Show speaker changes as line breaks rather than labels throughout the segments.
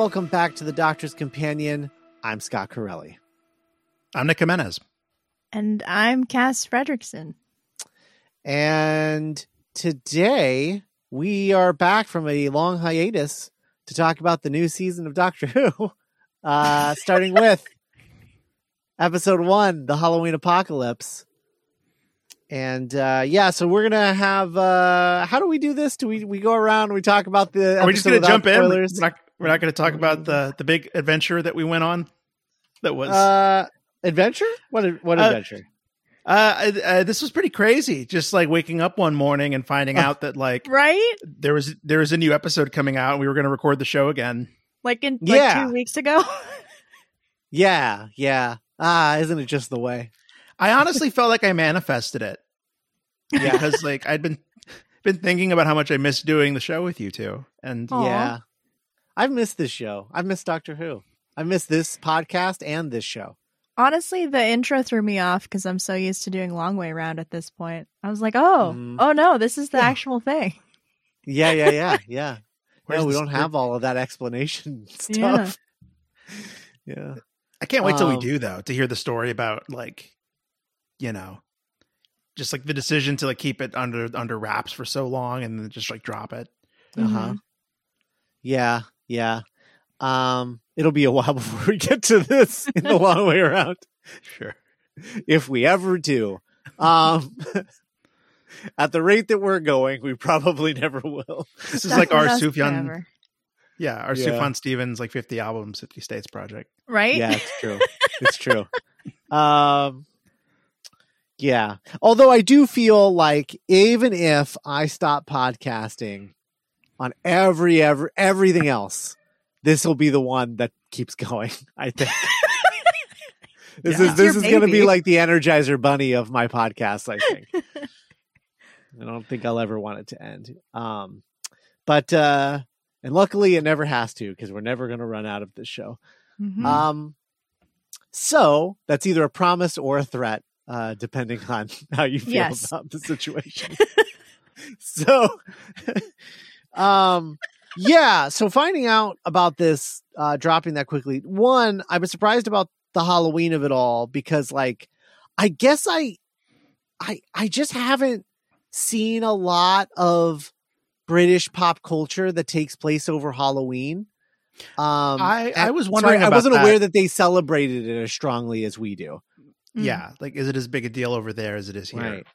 Hello and welcome back to the Doctor's Companion. I'm Scott Corelli.
I'm Nick Jimenez.
And I'm Cass Fredrickson.
And today we are back from a long hiatus to talk about the new season of Doctor Who, uh, starting with episode one, The Halloween Apocalypse. And uh, yeah, so we're gonna have. Uh, how do we do this? Do we we go around? And we talk about the.
Are we just gonna jump
without
in? We're not, we're not going to talk about the the big adventure that we went on. That was
Uh, adventure? What? What
Uh,
adventure?
uh, uh, this was pretty crazy. Just like waking up one morning and finding out that like
Right?
there was there was a new episode coming out, and we were going to record the show again.
Like in
Yeah.
two weeks ago.
Yeah, yeah. Ah, isn't it just the way?
I honestly felt like I manifested it
Yeah.
because like I'd been been thinking about how much I missed doing the show with you two, and
Aw.
Yeah. I've missed this show. I've missed Doctor Who. I missed this podcast and this show.
Honestly, the intro threw me off because I'm so used to doing long way round at this point. I was like, oh,
Mhm.
oh no, this is the
Yeah.
actual thing.
Yeah, yeah, yeah, yeah.
Where's
no, we don't
script?
have all of that explanation stuff. Yeah.
I can't wait till we
Um,
do though to hear the story about like, you know, just like the decision to like keep it under under wraps for so long and then just like drop it.
Uh huh. Yeah, yeah. Um, it'll be a while before we get to this in the long way around,
Sure.
if we ever do. Um, at the rate that we're going, we probably never will.
This is like our
with
Sufjan, yeah, our
Yeah.
Sufjan Stevens like 50 albums, 50 states project.
Right?
Yeah, it's true. it's true. Um, yeah. Although I do feel like even if I stop podcasting on every ever everything else, this will be the one that keeps going. I think. This
Yeah.
is this is going to be like the Energizer Bunny of my podcast. I think. I don't think I'll ever want it to end. Um, but uh, and luckily it never has to because we're never going to run out of this show.
Mhm.
Um, so that's either a promise or a threat, uh, depending on how you feel
Yes.
about the situation. so, um, yeah. So finding out about this, uh, dropping that quickly. One, I was surprised about the Halloween of it all because, like, I guess I, I, I just haven't seen a lot of British pop culture that takes place over Halloween. Um,
I- I was
so
wondering
I, wasn't
that.
aware that they celebrated it as strongly as we do.
Mm.
Yeah, like is it as big a deal over there as it is here?
Right.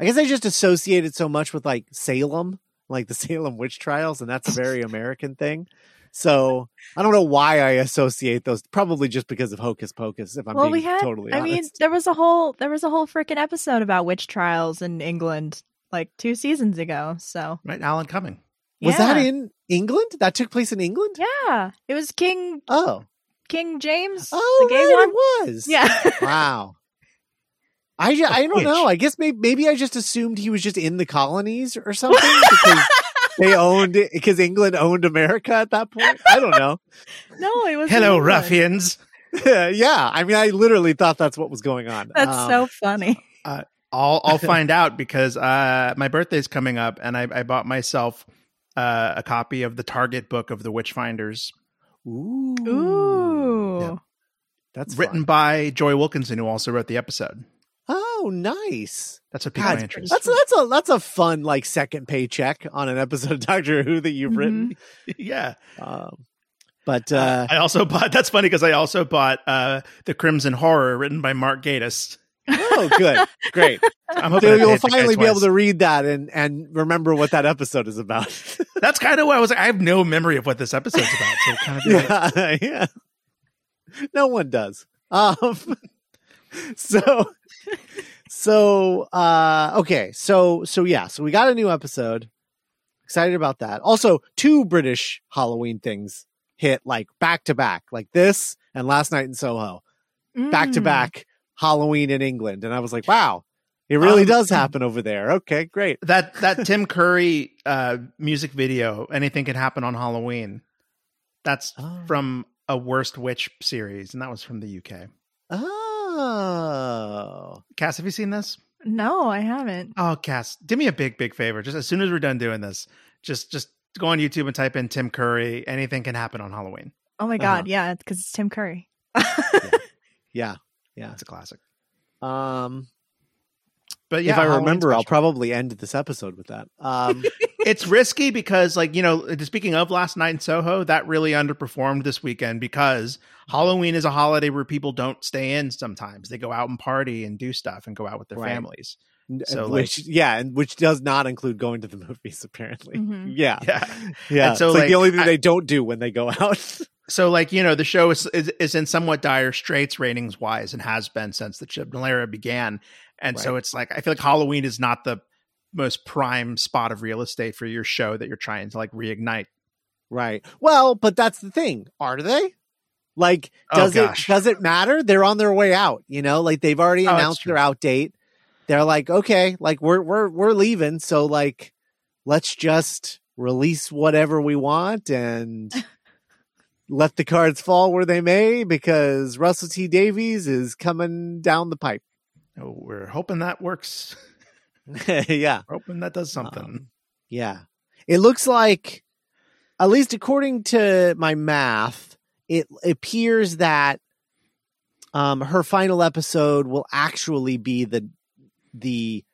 I guess I just associated it so much with like Salem, like the Salem witch trials, and that's a very American thing. So I don't know why I associate those. Probably just because of Hocus Pocus. If I'm
well,
being
we had.
totally
I mean, there was a whole there was a whole freaking episode about witch trials in England like two seasons ago. So
Right, Alan Cumming.
was that in England? That took place in England.
Yeah, it was King
Oh,
King James.
oh,
the gay
right,
one.
it was.
Yeah.
Wow. I, ju- I don't
Which?
know. I guess maybe, maybe I just assumed he was just in the colonies or something because they owned it because England owned America at that point. I don't know.
no, it was.
Hello,
England.
ruffians.
yeah, I mean, I literally thought that's what was going on.
That's
Um,
so funny.
I'll I'll find out because uh, my birthday's coming up, and I, I bought myself uh, a copy of the Target book of the Witchfinders,
Ooh,
Ooh.
Yeah.
that's
written
fun.
by Joy Wilkinson, who also wrote the episode.
Oh, nice.
That's what piqued my interest.
that's that's a that's a fun like second paycheck on an episode of Doctor Who that you've written.
yeah.
Um, but uh,
I also bought. That's funny because I also bought uh, the Crimson Horror, written by Mark Gatiss.
oh, good, great.
I'm hoping
So you'll
paid the guy
finally be able to read that and and remember what that episode is about.
That's kind of why I was like, I have no memory of what this episode's about. So kind of
yeah, yeah. No one does. Um, so, so, uh, okay. So, so yeah. So we got a new episode. Excited about that. Also, two British Halloween things hit like back to back, like this and last night in Soho, back to
Mm.
back Halloween in England. And I was like, wow, it really
Um,
does happen over there. Okay, great.
that that Tim Curry uh, music video, anything can happen on Halloween. That's
Oh.
from a worst witch series, and that was from the UK.
Oh,
Cass, have you seen this?
No, I haven't.
Oh, Cass, do me a big, big favor. Just as soon as we're done doing this, just just go on YouTube and type in Tim Curry. Anything can happen on Halloween.
Oh my
Uh-huh.
god, yeah, because it's Tim Curry.
Yeah. Yeah.
It's a classic.
Um,
But yeah,
if I
Halloween
remember, I'll probably end this episode with that. Um,
it's risky because like you know speaking of last night in soho that really underperformed this weekend because halloween is a holiday where people don't stay in sometimes they go out and party and do stuff and go out with their
Right.
families So,
which, yeah, and which does not include going to the movies, apparently.
Mhm.
Yeah.
yeah
Yeah.
And so,
it's like, the only thing
I-
they don't do when they go out.
so like you know the show is, is is in somewhat dire straits ratings wise and has been since the chibnall era began and so it's like i feel like halloween is not the most prime spot of real estate for your show that you're trying to like reignite
right. Well, but that's the thing. Are they? Like,
Oh,
does it does it matter? They're on their way out, you know, like they've already
Oh,
announced their out date. They're like, okay, like we're we're we're leaving, so like let's just release whatever we want and let the cards fall where they may because Russell T Davies is coming down the pipe.
oh, we're hoping that works
yeah.
We're hoping that does something
Um, yeah. It looks like, at least according to my math, it appears that um, her final episode will actually be the the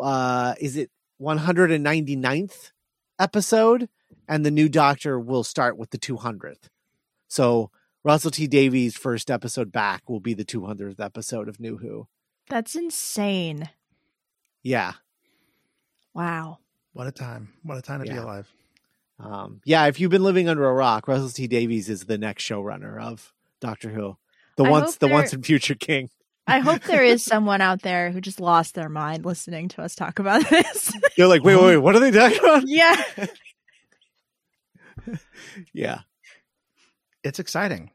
uh, is it 199th episode, and the new Doctor will start with the 200th. So Russell T Davies' first episode back will be the 200th episode of New Who.
That's insane.
Yeah.
Wow.
What a time. What a time to be alive.
Um, yeah, if you've been living under a rock, Russell T Davies is the next showrunner of Doctor Who. The
I
once the
they're-
once and future king.
I hope there is someone out there who just lost their mind listening to us talk about this.
You're like, wait, wait, wait, what are they talking about?
yeah.
Yeah,
It's exciting.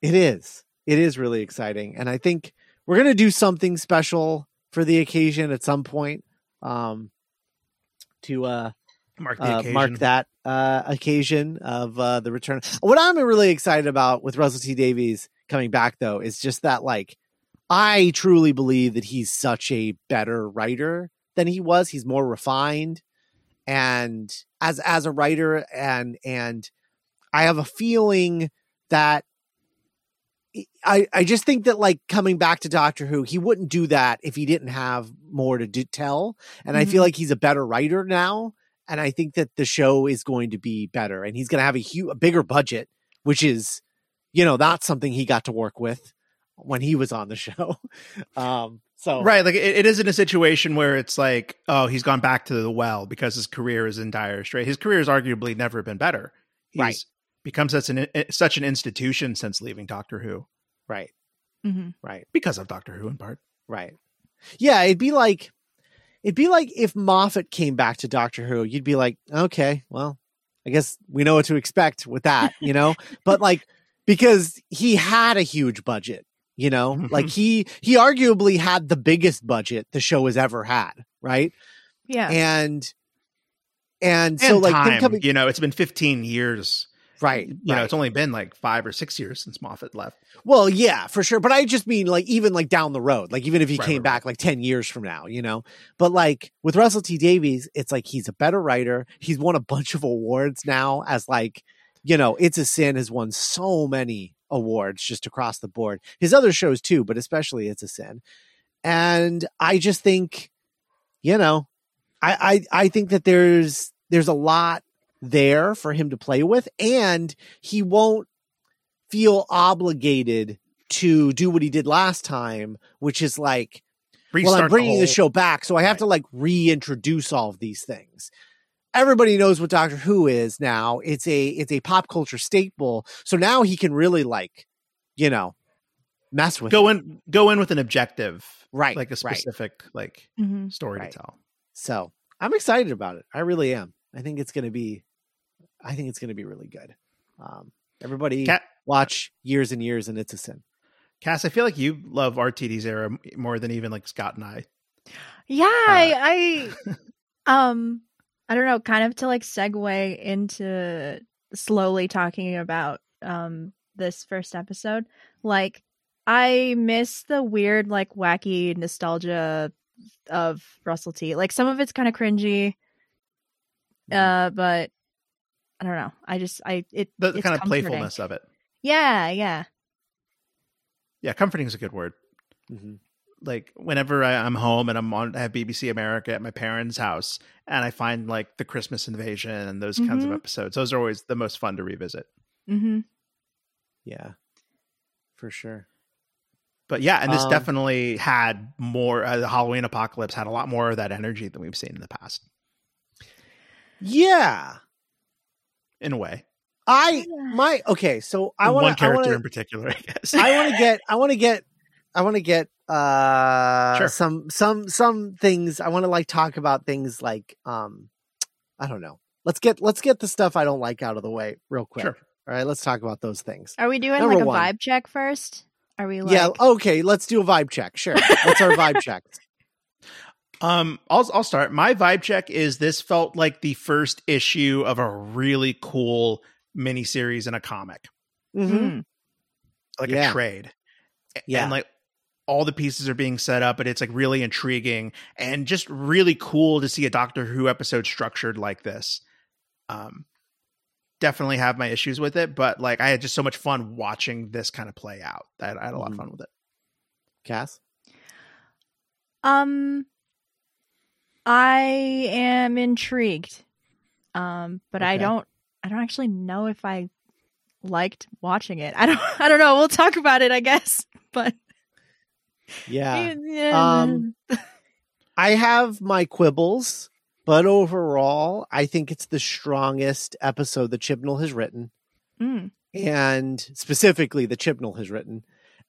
it is. It is really exciting. And I think we're gonna do something special for the occasion at some point. Um to uh
Mark the
uh, mark that uh, occasion of uh, the return. What I'm really excited about with Russell T Davies coming back, though, is just that like I truly believe that he's such a better writer than he was. He's more refined, and as as a writer, and and I have a feeling that. I, I just think that like coming back to Doctor Who, he wouldn't do that if he didn't have more to do, tell. And I feel
Mhm.
like he's a better writer now and I think that the show is going to be better, and he's going to have a huge, a bigger budget, which is, you know, that's something he got to work with when he was on the show. Um, so
Right. Like it, it isn't a situation where it's like, oh, he's gone back to the well because his career is in dire straits. His career has arguably never been better. He's
Right.
Become such an such an institution since leaving Doctor Who.
right,
hmm
right,
Because of Doctor Who in part.
right. Yeah, it'd be like, it'd be like if Moffat came back to Doctor Who, you'd be like, okay, well, I guess we know what to expect with that, you know. but like, because he had a huge budget, you know, like he he arguably had the biggest budget the show has ever had, right?
Yeah.
and and
And
so like
time,
coming
you know, it's been 15 years.
Right
You know, it's only been like five or six years since Moffat left.
well yeah for sure but i just mean like even like down the road like even if he
Right,
came
right,
back like 10 years from now you know? But like with russell t davies it's like he's a better writer. He's won a bunch of awards now as like you know it's a sin has won so many awards just across the board. His other shows too but especially it's a sin. And i just think you know i i, I think that there's there's a lot there for him to play with and he won't feel obligated to do what he did last time which is like well i'm bringing the,
whole-
show back so i have to like reintroduce all of these things everybody knows what doctor who is now it's a it's a pop culture staple so now he can really like you know mess with
Go
it.
in go in with an objective.
Right,
Like a
right.
specific like
hmm
story
Right.
to tell.
so i'm excited about it i really am i think it's gonna be i think it's gonna be really good um everybody
Cat
watch years and years and it's a sin
Cass, I feel like you love RTD's era more than even like Scott and I.
Yeah, I, I um I don't know, kind of to like segue into slowly talking about um this first episode. Like I miss the weird like wacky nostalgia of Russell T. Like some of it's kind of cringy. Uh but I don't know. I just I it
The
it's
kind of
comforting.
playfulness of it.
Yeah, yeah.
Yeah, comforting is a good word.
Mhm.
Like whenever I, I'm home and I'm on I have BBC America at my parents' house, and I find like the Christmas Invasion and those kinds of
Mhm.
episodes. Those are always the most fun to revisit.
Mm-hmm.
Yeah, for sure.
But yeah, and this
Um,
definitely had more. Uh, the Halloween Apocalypse had a lot more of that energy than we've seen in the past,
Yeah,
in a way.
I
Yeah.
my okay. So I want
one
I
character
want
in particular, I guess.
I want to get I want to get I want to get uh
Sure.
some some some things. I want to like talk about things like um I don't know. Let's get let's get the stuff I don't like out of the way real quick.
Sure.
All right, let's talk about those things.
Are we doing
Number
like a
one.
vibe check first? Are we like
yeah, okay, let's do a vibe check. Sure. What's our vibe check?
Um, I'll I'll start. My vibe check is this felt like the first issue of a really cool miniseries in a comic,
Mhm.
Mm.
like
Yeah.
a trade.
Yeah.
and like all the pieces are being set up, and it's like really intriguing and just really cool to see a Doctor Who episode structured like this. Um, definitely have my issues with it, but like I had just so much fun watching this kind of play out. That I had a lot of
Mhm.
fun with it.
Cass?
Um I am intrigued. Um but I don't I don't actually know if I liked watching it. I don't I don't know. We'll talk about it, I guess. But
Yeah.
yeah.
Um, I have my quibbles, but overall, I think it's the strongest episode that Chibnall has written.
Mm.
and specifically the Chibnall has written.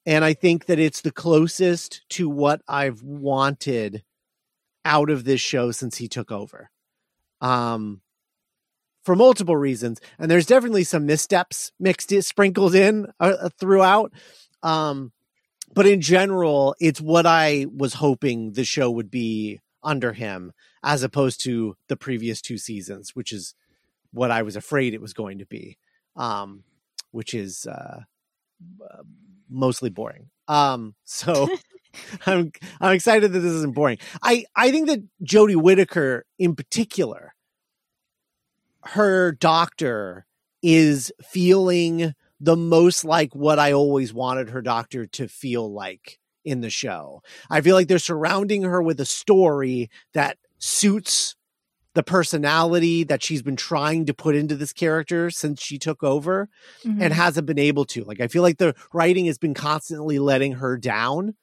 And I think that it's the closest to what I've wanted out of this show since he took over. Um, for multiple reasons. And there's definitely some missteps mixed in, sprinkled in uh, throughout. Um, but in general, it's what I was hoping the show would be under him, as opposed to the previous two seasons, which is what I was afraid it was going to be um, which is uh, uh, mostly boring. Um, so I'm I'm excited that this isn't boring. I I think that Jodie Whittaker in particular, her doctor is feeling the most like what I always wanted her doctor to feel like in the show. I feel like they're surrounding her with a story that suits the personality that she's been trying to put into this character since she took over
Mhm.
and hasn't been able to. Like I feel like the writing has been constantly letting her down.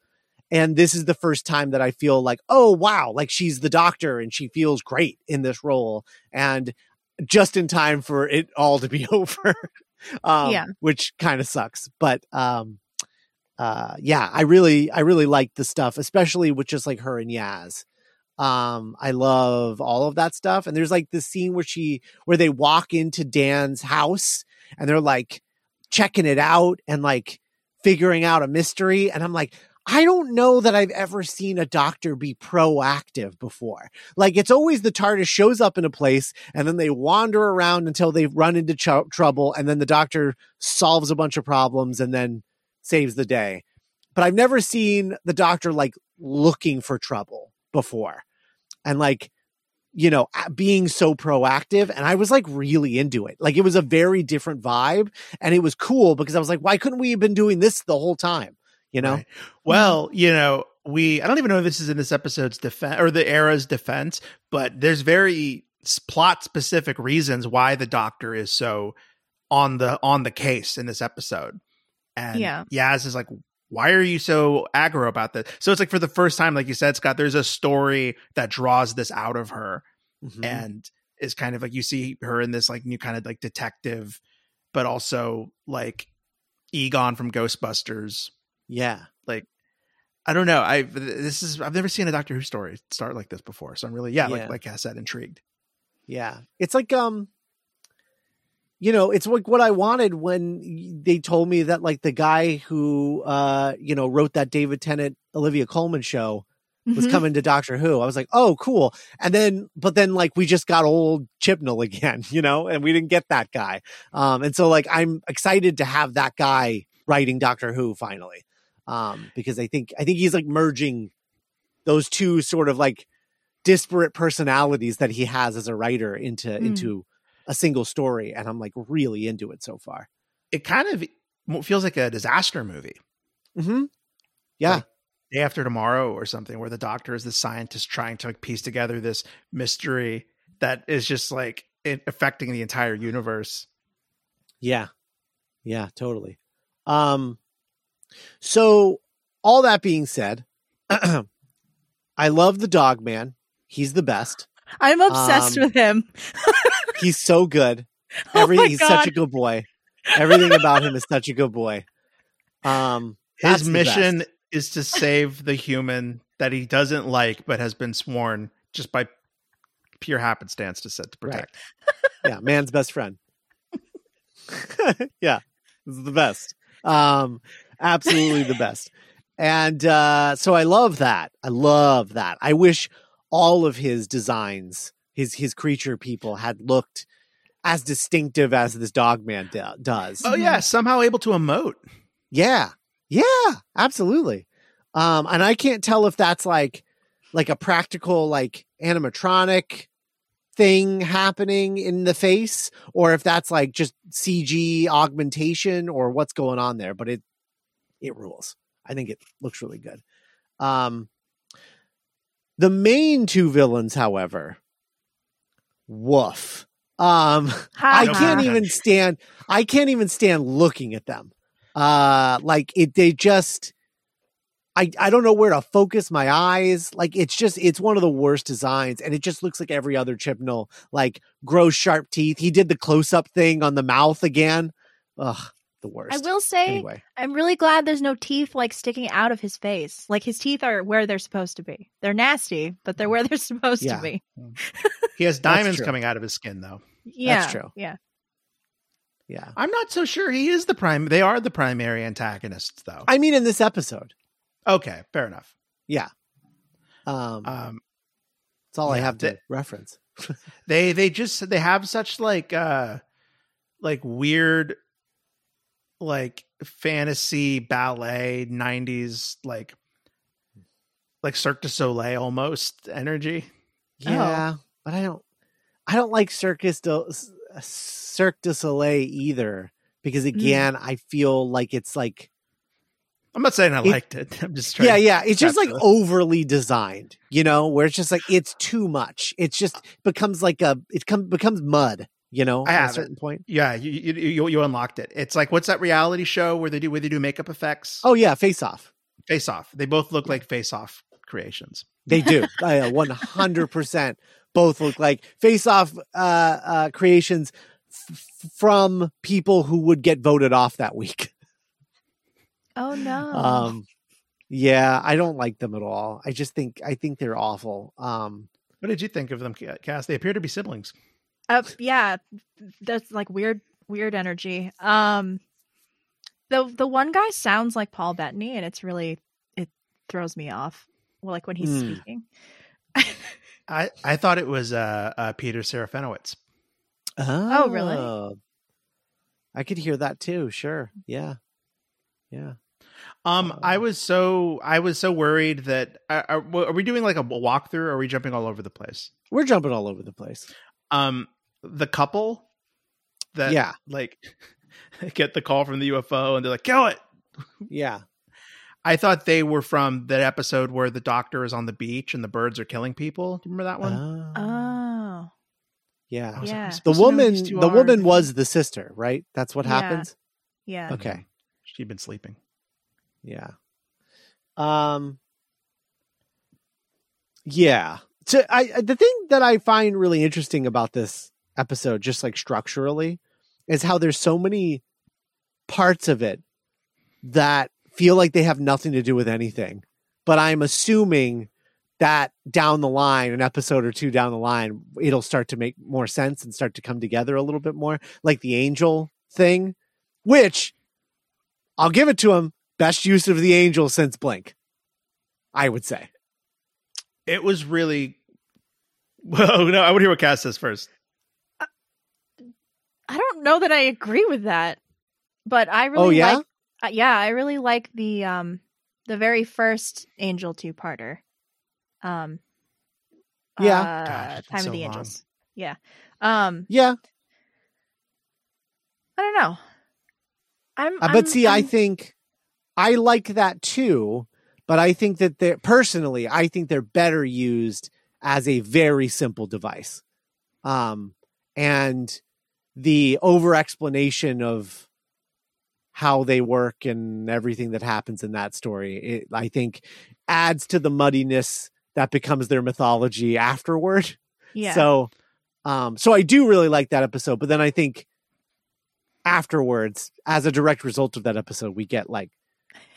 And this is the first time that I feel like, oh wow, like she's the doctor and she feels great in this role. And just in time for it all to be over. um,
Yeah.
which kind of sucks. But um uh yeah, I really I really like the stuff, especially with just like her and Yaz. Um, I love all of that stuff. And there's like this scene where she where they walk into Dan's house and they're like checking it out and like figuring out a mystery. And I'm like, I don't know that I've ever seen a doctor be proactive before. Like it's always the TARDIS shows up in a place and then they wander around until they run into ch- trouble and then the doctor solves a bunch of problems and then saves the day. But I've never seen the doctor like looking for trouble before and like you know being so proactive and i was like really into it like it was a very different vibe and it was cool because i was like why couldn't we have been doing this the whole time you know
Right. Well, you know, we I don't even know if this is in this episode's defense or the era's defense, but there's very plot specific reasons why the doctor is so on the on the case in this episode. And
Yeah.
Yaz is like, why are you so aggro about this? So it's like for the first time, like you said, Scott, there's a story that draws this out of her
Mhm.
and is kind of like you see her in this like new kind of like detective, but also like Egon from Ghostbusters
yeah like
I don't know. I this is I've never seen a Doctor Who story start like this before, so I'm really yeah,
Yeah.
like like I said, intrigued.
Yeah. It's like um you know, it's like what I wanted when they told me that like the guy who uh you know wrote that David Tennant Olivia Colman show was
Mhm.
coming to Doctor Who. I was like, "Oh, cool." And then but then like we just got old Chibnall again, you know, and we didn't get that guy. Um and so like I'm excited to have that guy writing Doctor Who finally. Um because I think I think he's like merging those two sort of like disparate personalities that he has as a writer into
Mm.
into a single story, and I'm like really into it so far.
It kind of feels like a disaster movie.
Mm-hmm. Yeah.
Like Day After Tomorrow or something, where the doctor is the scientist trying to like piece together this mystery that is just like it affecting the entire universe.
Yeah. Yeah, totally. Um so all that being said, I love the dog man. He's the best.
I'm obsessed
Um,
with him.
He's so good.
Oh
Everything
my
he's
God.
such a good boy. Everything about him is such a good boy. Um
His mission
best.
is to save the human that he doesn't like, but has been sworn just by pure happenstance to set to
Right.
protect.
yeah, man's best friend. yeah, this is the best. Um, absolutely the best. And uh, so I love that. I love that. I wish all of his designs, his his creature people, had looked as distinctive as this dog man do- does.
Oh yeah, somehow able to emote.
Yeah. Yeah, absolutely. Um, and I can't tell if that's like like a practical like animatronic thing happening in the face or if that's like just CG augmentation or what's going on there, but it it rules. I think it looks really good. Um the main two villains, however, woof. Um I can't even stand I can't even stand looking at them. Uh like it they just I I don't know where to focus my eyes. Like it's just it's one of the worst designs and it just looks like every other Chibnall like grows sharp teeth. He did the close up thing on the mouth again. Ugh, the worst.
I will say,
anyway.
I'm really glad there's no teeth like sticking out of his face. Like his teeth are where they're supposed to be. They're nasty, but they're where they're supposed
Yeah.
to be.
He has diamonds coming out of his skin though.
Yeah,
true.
Yeah,
Yeah.
I'm not so sure he is the prime. They are the primary antagonists though.
I mean in this episode.
okay, fair enough. Yeah.
Um
Um,
that's all I have to
the-
reference.
they they just they have such like uh like weird like fantasy ballet 90s like like Cirque du Soleil almost energy.
Yeah, oh. but I don't I don't like Circus du, Cirque du Soleil either because mm. again, I feel like it's like
I'm not saying I
It-
liked it. I'm just trying
yeah, yeah, it's just like
That's
overly designed, you know, where it's just like it's too much. It's just becomes like a it come becomes mud, you know,
I
at a
have it.
certain point.
Yeah, you, you you you unlocked it. It's like what's that reality show where they do where they do makeup effects?
Oh yeah, face off.
Face Off. They both look like Face Off creations.
They do. One hundred percent. Both look like face off uh, uh, creations f- from people who would get voted off that week.
Oh no.
Um, yeah, I don't like them at all. I just think I think they're awful. Um,
What did you think of them, Cass? They appear to be siblings.
Uh, yeah, that's like weird, weird energy. Um, the the one guy sounds like Paul Bettany, and it's really it throws me off. Well, like when he's
Hmm.
speaking.
I I thought it was uh, uh Peter Serafinowicz.
Oh, really?
oh, I could hear that too. Sure. Yeah. Yeah.
Um, I
Uh,
was so I was so worried that are, are, are we doing like a walkthrough? Or are we jumping all over the place?
We're jumping all over the place.
Um, the couple that
yeah.
like get the call from the UFO and they're like, kill it.
Yeah.
I thought they were from that episode where the doctor is on the beach and the birds are killing people. Do you remember that one?
Oh.
Oh,
yeah.
I was like,
yeah.
The
supposed to know
woman, the
are-
woman was the sister, right? That's what
Yeah.
happens.
yeah.
Okay.
She'd been sleeping.
Yeah. Um. Yeah. So I I- the thing that I find really interesting about this episode, just like structurally, is how there's so many parts of it that feel like they have nothing to do with anything. But I'm assuming that down the line, an episode or two down the line, it'll start to make more sense and start to come together a little bit more, like the angel thing, which I'll give it to him. Best use of the angel since Blink, I would say.
It was really. Well, no, I would hear what Cass says first.
I don't know that I agree with that, but I really
oh yeah,
like. Uh, yeah, I really like the um the very first Angel two parter. Um.
Yeah.
uh,
God, it's
Time
so
of the
long.
Angels. Yeah. Um.
yeah,
I don't know. I'm,
Uh,
I'm
but see, i
I'm-
think i like that too but i think that they're personally i think they're better used as a very simple device um and the over explanation of how they work and everything that happens in that story it, i think adds to the muddiness that becomes their mythology afterward
yeah.
so um so i do really like that episode but then i think afterwards as a direct result of that episode we get like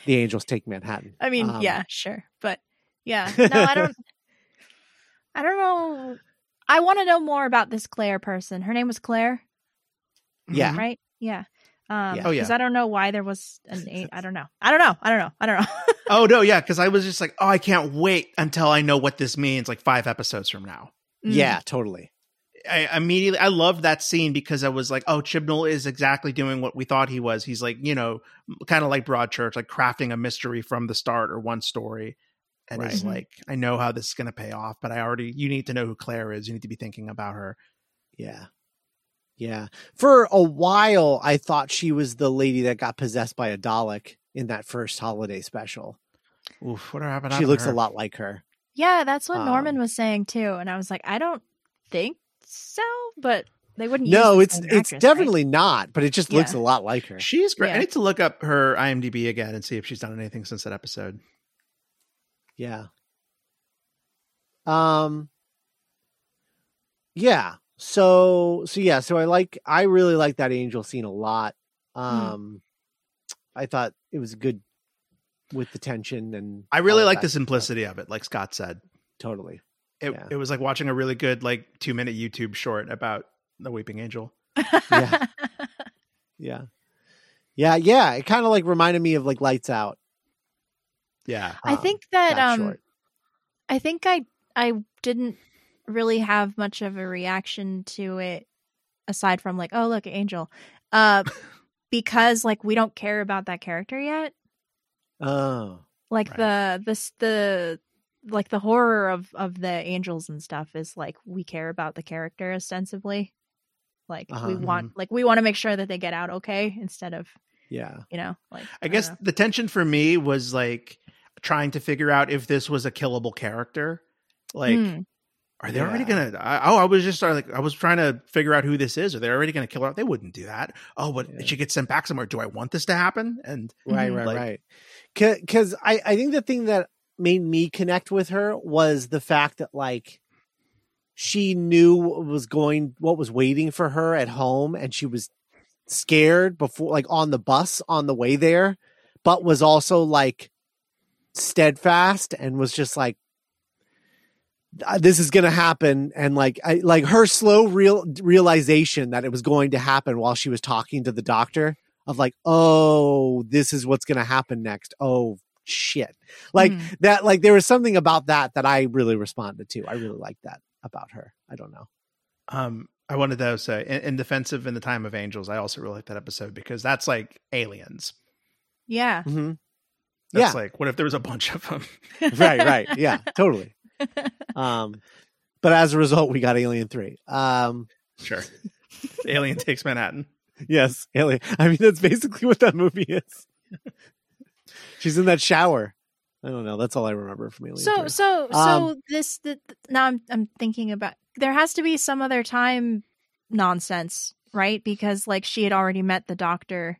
the angels take manhattan
I mean,
Um,
yeah, sure, but yeah, no, I don't. I don't know. I want to know more about this Claire person. Her name was Claire,
Yeah.
right? Yeah. Um,
Yeah.
Oh, yeah.
Because I don't know why there was an eight. I don't know. I don't know. I don't know. I don't know.
Oh no, yeah, because I was just like, oh, I can't wait until I know what this means. Like five episodes from now.
Mm.
yeah totally
I immediately I loved that scene because I was like, oh, Chibnall is exactly doing what we thought he was. He's like, you know, kind of like Broadchurch, like crafting a mystery from the start or one story. And
Right.
it's
Mhm.
like, I know how this is going to pay off, but I already, you need to know who Claire is. You need to be thinking about her.
yeah yeah for a while i thought she was the lady that got possessed by a dalek in that first holiday special
Oof, what happened?
she looks a lot like her
Yeah, that's what Norman
Um,
was saying too, and I was like, I don't think so, but they wouldn't.
no
use
it's it's
actress, right?
definitely not but it just looks a lot like her
She's great.
Yeah.
I need to look up her IMDb again and see if she's done anything since that episode.
Yeah. Um Yeah. So so yeah, so I like I really like that angel scene a lot.
Hmm.
Um I thought it was good with the tension and
I really like
that
the
stuff.
simplicity of it, like Scott said.
Totally.
It,
Yeah.
it was like watching a really good, like two minute YouTube short about the Weeping Angel.
Yeah. Yeah. Yeah, yeah. It kind of like reminded me of like Lights Out.
Yeah.
I
um,
think that, um,
short.
I think I I didn't really have much of a reaction to it aside from like, oh look, Angel. Uh because like we don't care about that character yet.
Oh.
Like
Right.
the this the like the horror of of the angels and stuff is like we care about the character ostensibly. Like we
Uh-huh.
want like we want to make sure that they get out okay instead of,
Yeah.
you know, like
I
don't
guess
know.
the tension for me was like trying to figure out if this was a killable character. Like,
Hmm.
Are they already gonna? I, oh, I was just like, I was trying to figure out who this is. Are they already gonna kill her? They wouldn't do that. Oh, but
Yeah.
she gets sent back somewhere. Do I want this to happen? And
Right, right,
Like-
right. Because I, I think the thing that made me connect with her was the fact that like she knew what was going, what was waiting for her at home, and she was scared before, like on the bus on the way there, but was also like steadfast and was just like, "Uh, this is gonna happen and like I like her slow real realization that it was going to happen while she was talking to the doctor of like, oh, this is what's going to happen next. Oh, shit. Like
Mhm.
that, like there was something about that that I really responded to. I really like that about her. I don't know.
um, I wanted to say, in, in defensive in the time of angels, I also really like that episode because that's like aliens.
yeah.
Mm-hmm.
That's
Yeah.
like, what if there was a bunch of them?
right, right. Yeah, totally. Um, but as a result, we got Alien 3. Um,
Sure. Alien takes Manhattan.
yes, Alien. I mean, that's basically what that movie is. She's in that shower. I don't know. That's all I remember from Alien
So
3.
so so
Um,
this the, now I'm I'm thinking about there has to be some other time nonsense, right? Because like she had already met the doctor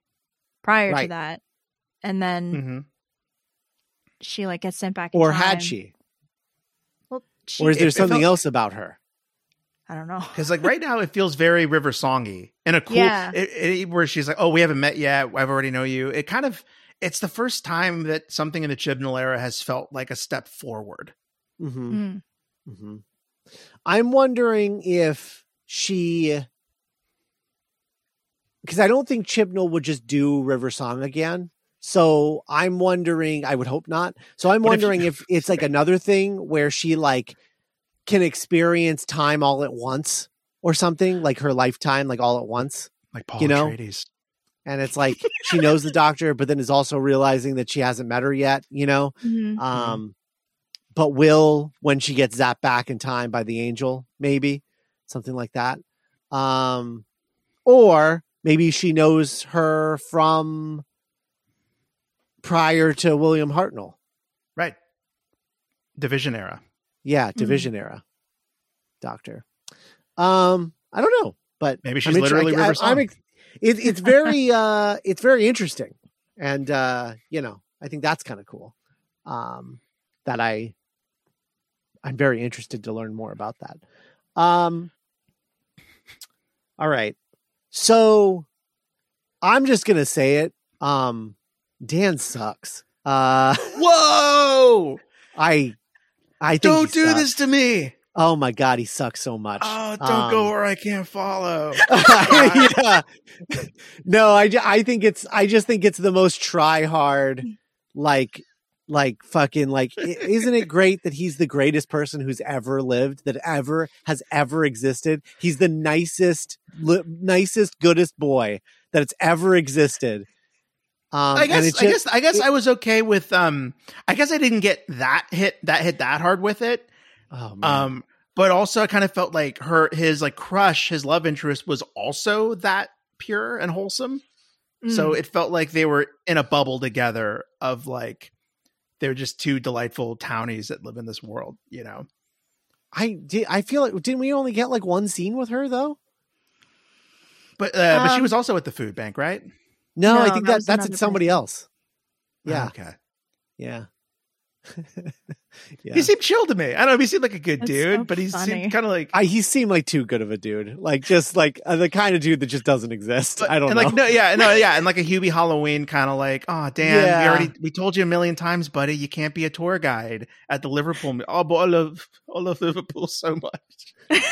prior to that. And then
hmm
she like gets sent back in
or
time.
had she?
Well, she
Or is there
it
something
felt-
else about her?
I don't know.
Because like right now, it feels very River Songy in a cool
Yeah.
it, it- where she's like, "Oh, we haven't met yet. I've already know you." It kind of it's the first time that something in the Chibnall era has felt like a step forward.
Mm-hmm.
Mm.
hmm I'm wondering if she, because I don't think Chibnall would just do River Song again. So I'm wondering. I would hope not. So I'm
What if
wondering if, it's like another thing where she like can experience time all at once or something, like her lifetime, like all at once.
Like Paul
You know?
Atreides.
And it's like she knows the doctor, but then is also realizing that she hasn't met her yet. You know.
Mhm.
Um, but will when she gets zapped back in time by the angel, maybe something like that. Um, or maybe she knows her from prior to William Hartnell.
Right. Division era.
Yeah,
Mm-hmm.
division era. Doctor. Um, I don't know, but
Maybe she's
I'm
literally
I,
River
I, I'm ex- it, it's very uh it's very interesting. And uh, you know, I think that's kind of cool. Um that I I'm very interested to learn more about that. Um all right. So I'm just gonna say it. Um Dan sucks. Uh
Whoa!
I I think
Don't do
sucks.
this to me.
Oh my god, he sucks so much.
Oh, don't
Um,
go where I can't follow.
yeah. No, I, I think it's I just think it's the most try hard like like fucking like isn't it great that he's the greatest person who's ever lived that ever has ever existed he's the nicest li- nicest goodest boy that's ever existed um
I guess
it's
I guess I guess
it-
I was okay with um I guess I didn't get that hit that hit that hard with it.
oh, man.
Um but also I kind of felt like her his like crush, his love interest was also that pure and wholesome. So
Mm.
it felt like they were in a bubble together of like they're just two delightful townies that live in this world, you know.
I did I feel like didn't we only get like one scene with her though
But uh, but she
Um,
was also at the food bank, right?
No, I think
that
that, that's
another
at somebody
person.
else yeah
Okay.
yeah yeah
He seemed chill to me. I don't know. He seemed like a good
That's
dude,
so
but he
funny.
seemed kind of like
I, he seemed like too good of a dude, like just like uh, the kind of dude that just doesn't exist.
But-
I don't
and
know.
like no, yeah, no, yeah, and like a Hubie Halloween kind of like, oh Dan,
Yeah.
we already we told you a million times, buddy, you can't be a tour guide at the Liverpool. Oh, but I love I love Liverpool so much.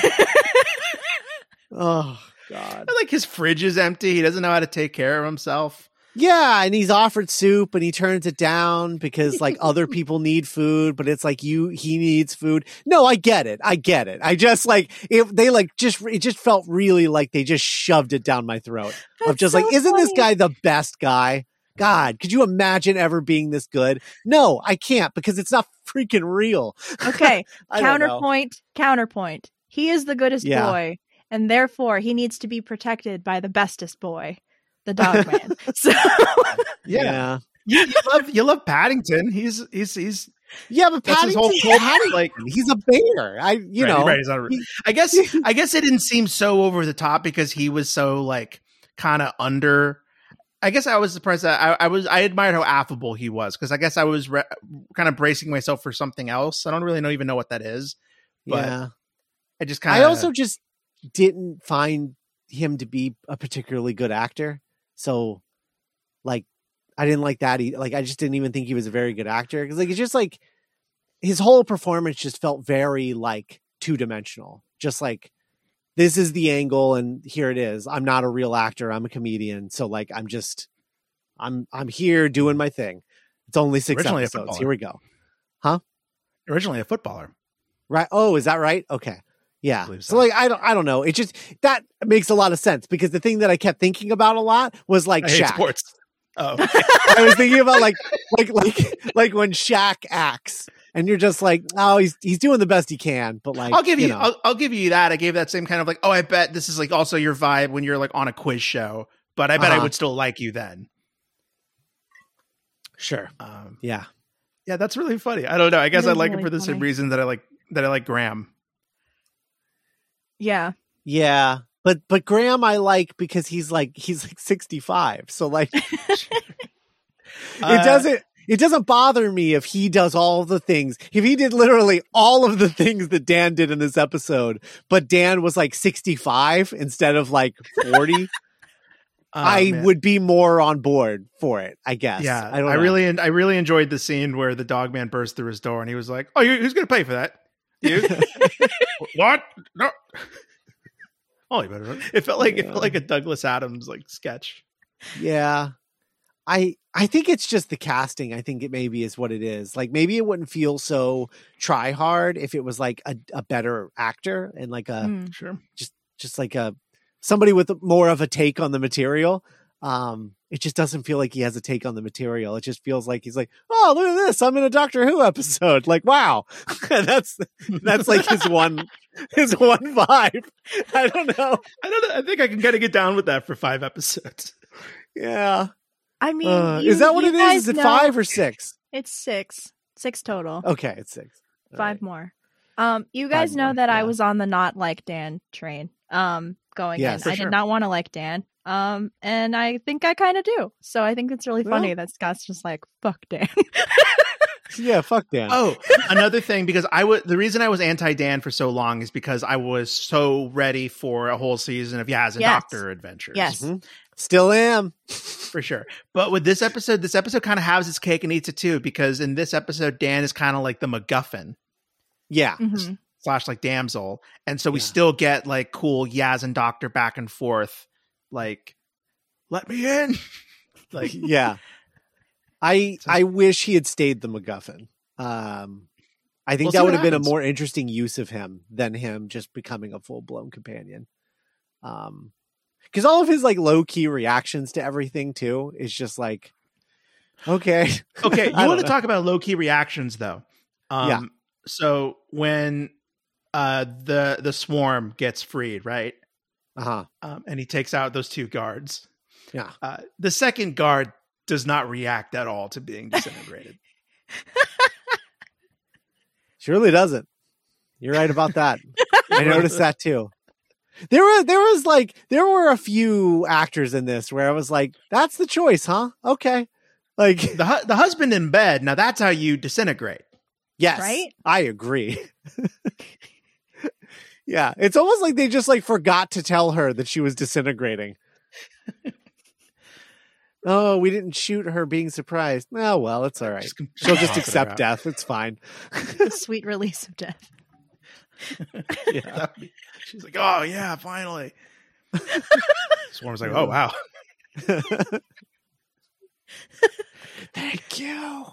oh god.
And, like his fridge is empty. He doesn't know how to take care of himself.
Yeah, and he's offered soup and he turns it down because like other people need food, but it's like you he needs food. No, I get it. I get it. I just like they like just it just felt really like they just shoved it down my throat. of just
so
like isn't this guy the best guy? God, could you imagine ever being this good? No, I can't because it's not freaking real.
Okay,
I don't know.
counterpoint, counterpoint. He is the goodest
Yeah.
boy, and therefore he needs to be protected by the bestest boy, the dog man. so
Yeah.
You, you love you love Paddington. He's he's he's
Yeah, but
That's his whole cult,
Paddington.
like-
he's a bear. I you
right,
know
right, he's not a-
he-
I guess I guess it didn't seem so over the top because he was so like kind of under. I guess I was surprised that I, I was I admired how affable he was because I guess I was re- kind of bracing myself for something else. I don't really know even know what that is. But
yeah.
I just kind of.
I also just didn't find him to be a particularly good actor. So, like, I didn't like that. He, like, I just didn't even think he was a very good actor because, like, it's just like his whole performance just felt very like two dimensional. Just like this is the angle, and here it is. I'm not a real actor. I'm a comedian. So, like, I'm just, I'm, I'm here doing my thing. It's only six
Originally
episodes. Here we go. Huh?
Originally a footballer.
Right. Oh, is that right? Okay. Yeah.
believe
So.
so.
like I don't I don't know. It just that makes a lot of sense because the thing that I kept thinking about a lot was like
I hate
Shaq.
sports. Oh,
I was thinking about like like like like when Shaq acts and you're just like, oh, he's he's doing the best he can, but like
I'll give you,
know.
I'll, I'll give you that. I gave that same kind of like, oh, I bet this is like also your vibe when you're like on a quiz show. But I bet I
Uh-huh.
would still like you then.
sure.
Um,
Yeah.
yeah, that's really funny. I don't know. I guess
It
I
is
like him
really
for the same reason that I like that I like Graham.
Yeah,
Yeah. But but Graham I like because he's like he's like 65. So like it
Uh,
doesn't it doesn't bother me if he does all the things. If he did literally all of the things that Dan did in this episode, but Dan was like 65 instead of like 40,
oh,
I
man.
would be more on board for it, I guess.
Yeah,
I
I,
don't know.
really, I really enjoyed the scene where the dog man burst through his door and he was like, "Oh, who's going to pay for that? You? what? No." Oh, you better. Run. It felt like it felt like a Douglas Adams like sketch.
Yeah. I I think it's just the casting. I think it maybe is what it is. Like maybe it wouldn't feel so try hard if it was like a, a better actor and like a
Mm.
Sure.
just like a somebody with more of a take on the material. Um, it just doesn't feel like he has a take on the material. It just feels like he's like, oh, look at this! I'm in a Doctor Who episode. Like, wow, that's that's like his one his one vibe I don't know.
I don't know. I think I can kind of get down with that for five episodes.
Yeah.
I mean,
Uh,
you-
is that what it is? Is it
know-
five or six?
It's six. Six total.
Okay, it's six. All
Five
right.
more. Um, you guys
Five
know
more,
that I was on the not like Dan train. Um, going
Yes.
in, I
sure.
did not want to like Dan. Um, and I think I kind of do. So I think it's really funny
Well-
that Scott's just like fuck Dan.
Yeah, fuck Dan.
Oh, another thing because I was the reason I was anti Dan for so long is because I was so ready for a whole season of Yaz and
Yes.
Doctor adventures.
yes.
Mhm. Still am.
for sure. But with this episode, this episode kind of has its cake and eats it too because in this episode, Dan is kind of like the MacGuffin
Yeah.
Mhm.
slash like damsel, and so we
Yeah.
still get like cool Yaz and Doctor back and forth, like let me in, like
yeah. I
So-
I wish he had stayed the MacGuffin. Um, I think
We'll
that would have been a more interesting use of him than him just becoming a full blown companion. Um, because all of his like low key reactions to everything too is just like, okay,
okay. You
I
want to talk about low key reactions though? Um,
Yeah.
So when uh the the swarm gets freed, right?
Uh huh,
um, and he takes out those two guards.
yeah,
Uh, the second guard does not react at all to being disintegrated.
surely doesn't. You're right about that. I noticed that too. There were there was like there were a few actors in this where I was like, that's the choice, huh? Okay. Like
the hu- the husband in bed. Now that's how you disintegrate.
yes.
Right?
I agree. yeah. It's almost like they just like forgot to tell her that she was disintegrating. oh, we didn't shoot her being surprised. Oh well, it's all right.
Just
She'll just accept death. It's fine.
sweet release of death.
Yeah, be- she's like, oh yeah, finally. Swarm's like, oh wow.
Thank you.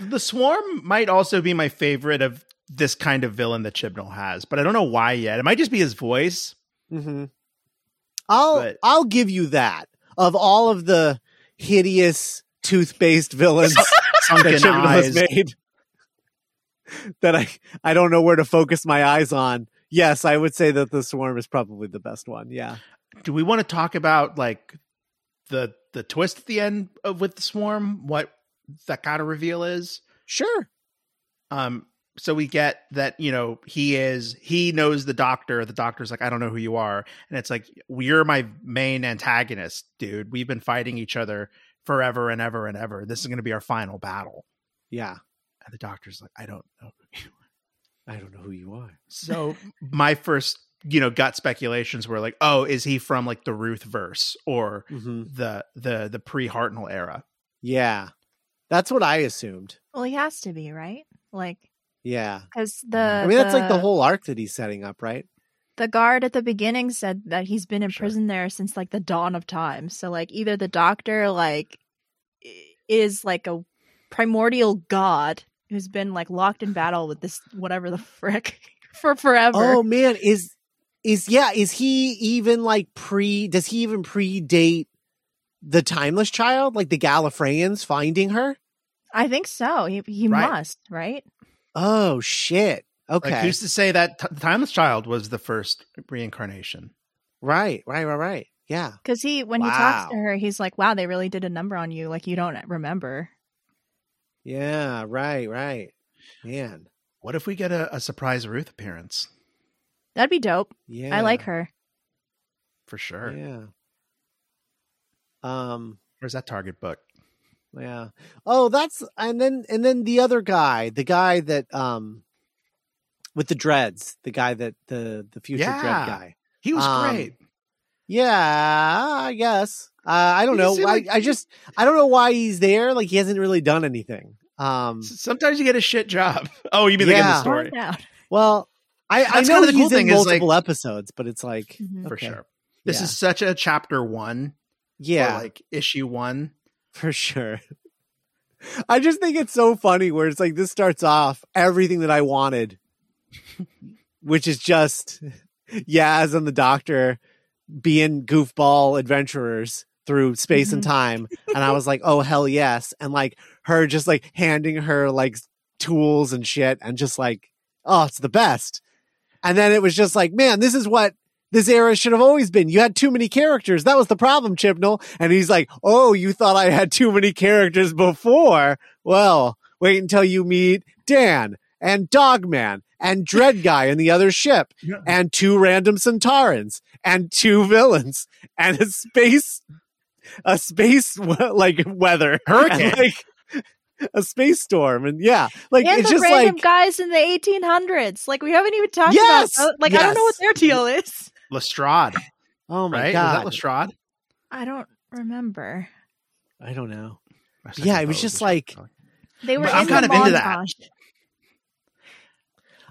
the swarm might also be my favorite of this kind of villain that Chibnall has, but I don't know why yet. It might just be his voice.
hmm I'll
But-
I'll give you that. Of all of the hideous tooth-based villains that Chibnall has made, that I I don't know where to focus my eyes on. Yes, I would say that the swarm is probably the best one. Yeah.
do we want to talk about like the the twist at the end of with the swarm what that kind of reveal is
Sure.
um so we get that you know he is he knows the doctor the doctor's like i don't know who you are and it's like we're my main antagonist dude we've been fighting each other forever and ever and ever this is going to be our final battle
Yeah.
and the doctor's like i don't know
I don't know who you are.
so my first you know gut speculations were like oh is he from like the ruth verse or
hmm
the the the pre hartnell era
Yeah. That's what I assumed.
Well, he has to be right, like
Yeah.
because the
I mean, that's like the whole arc that he's setting up, right?
the guard at the beginning said that he's been in
Sure.
prison there since like the dawn of time. So like either the doctor like is like a primordial god who's been like locked in battle with this whatever the frick for forever.
Oh man, is is yeah, is he even like pre does he even predate the timeless child, like the Gallifreyans finding her?
I think so. He he
Right.
must, right?
Oh shit. Okay.
like who's to say that t- the timeless child was the first reincarnation
right, right, right, right. Yeah.
Because he when he talks to her, he's like, "Wow, they really did a number on you. Like you don't remember."
Yeah, right, right. Man.
what if we get a, a surprise ruth appearance
That'd be dope.
Yeah.
I like her.
for sure
Yeah. Um
where's that target book
Yeah. Oh, that's and then and then the other guy, the guy that um with the dreads, the guy that the the future
Yeah.
dread guy.
he was
Um,
great
Yeah, I guess. Uh, I don't
He
know. I,
like-
I just I don't know why he's there. Like he hasn't really done anything. Um.
Sometimes you get a shit job oh you mean the end of
Yeah.
the story
Find.
Well, I, I
That's
know
kinda the
he's
cool thing
in
is, like-
multiple episodes, but it's like
Mhm.
for
okay.
sure this
Yeah.
is such a chapter one
yeah,
or like issue one
for sure. I just think it's so funny where it's like this starts off everything that I wanted, which is just Yaz and the Doctor being goofball adventurers through space and
Mhm.
time, and I was like, oh hell yes, and like her just like handing her like tools and shit and just like, oh, it's the best. And then it was just like, man, this is what this era should have always been. You had too many characters. That was the problem, Chibnall. And he's like, oh, you thought I had too many characters before? Well, wait until you meet Dan and Dogman and Dread Guy in the other ship
Yeah.
and two random Sontarans and two villains and a space, a space like weather
Hurricane.
and, like a space storm. And yeah, like
and
it's
the
just
random
like,
guys in the 1800s. Like we haven't even talked
Yes!
about. Like I don't know what their deal is.
Lestrade,
oh my
right?
God.
Was that Lestrade?
I don't remember.
I don't know.
I
Yeah, it was just like-
They were.
I'm kind
the
of into that.
montage.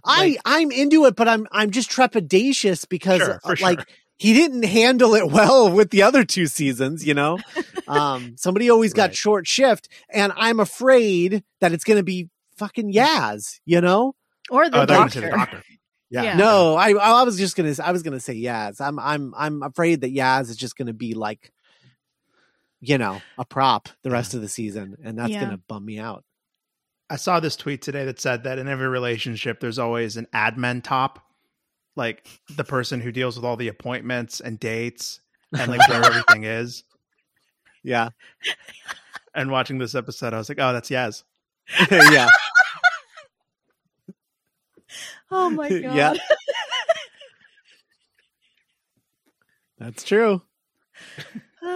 I I'm into it, but I'm I'm just trepidatious because
Sure, for
uh, like
sure.
he didn't handle it well with the other two seasons, you know. um, somebody always got
Right.
short shift, and I'm afraid that it's going to be fucking Yaz, you know.
Or the
Oh, I thought you were gonna say
doctor.
the doctor. Yeah.
Yeah.
No, I I was just gonna I was gonna say Yaz. I'm I'm I'm afraid that Yaz is just gonna be like, you know, a prop the rest of the season, and that's
Yeah.
gonna bum me out.
I saw this tweet today that said that in every relationship, there's always an admin top, like the person who deals with all the appointments and dates and like where everything is.
Yeah,
And watching this episode, I was like, oh, that's Yaz.
yeah,
Oh my god.
Yeah. that's true.
what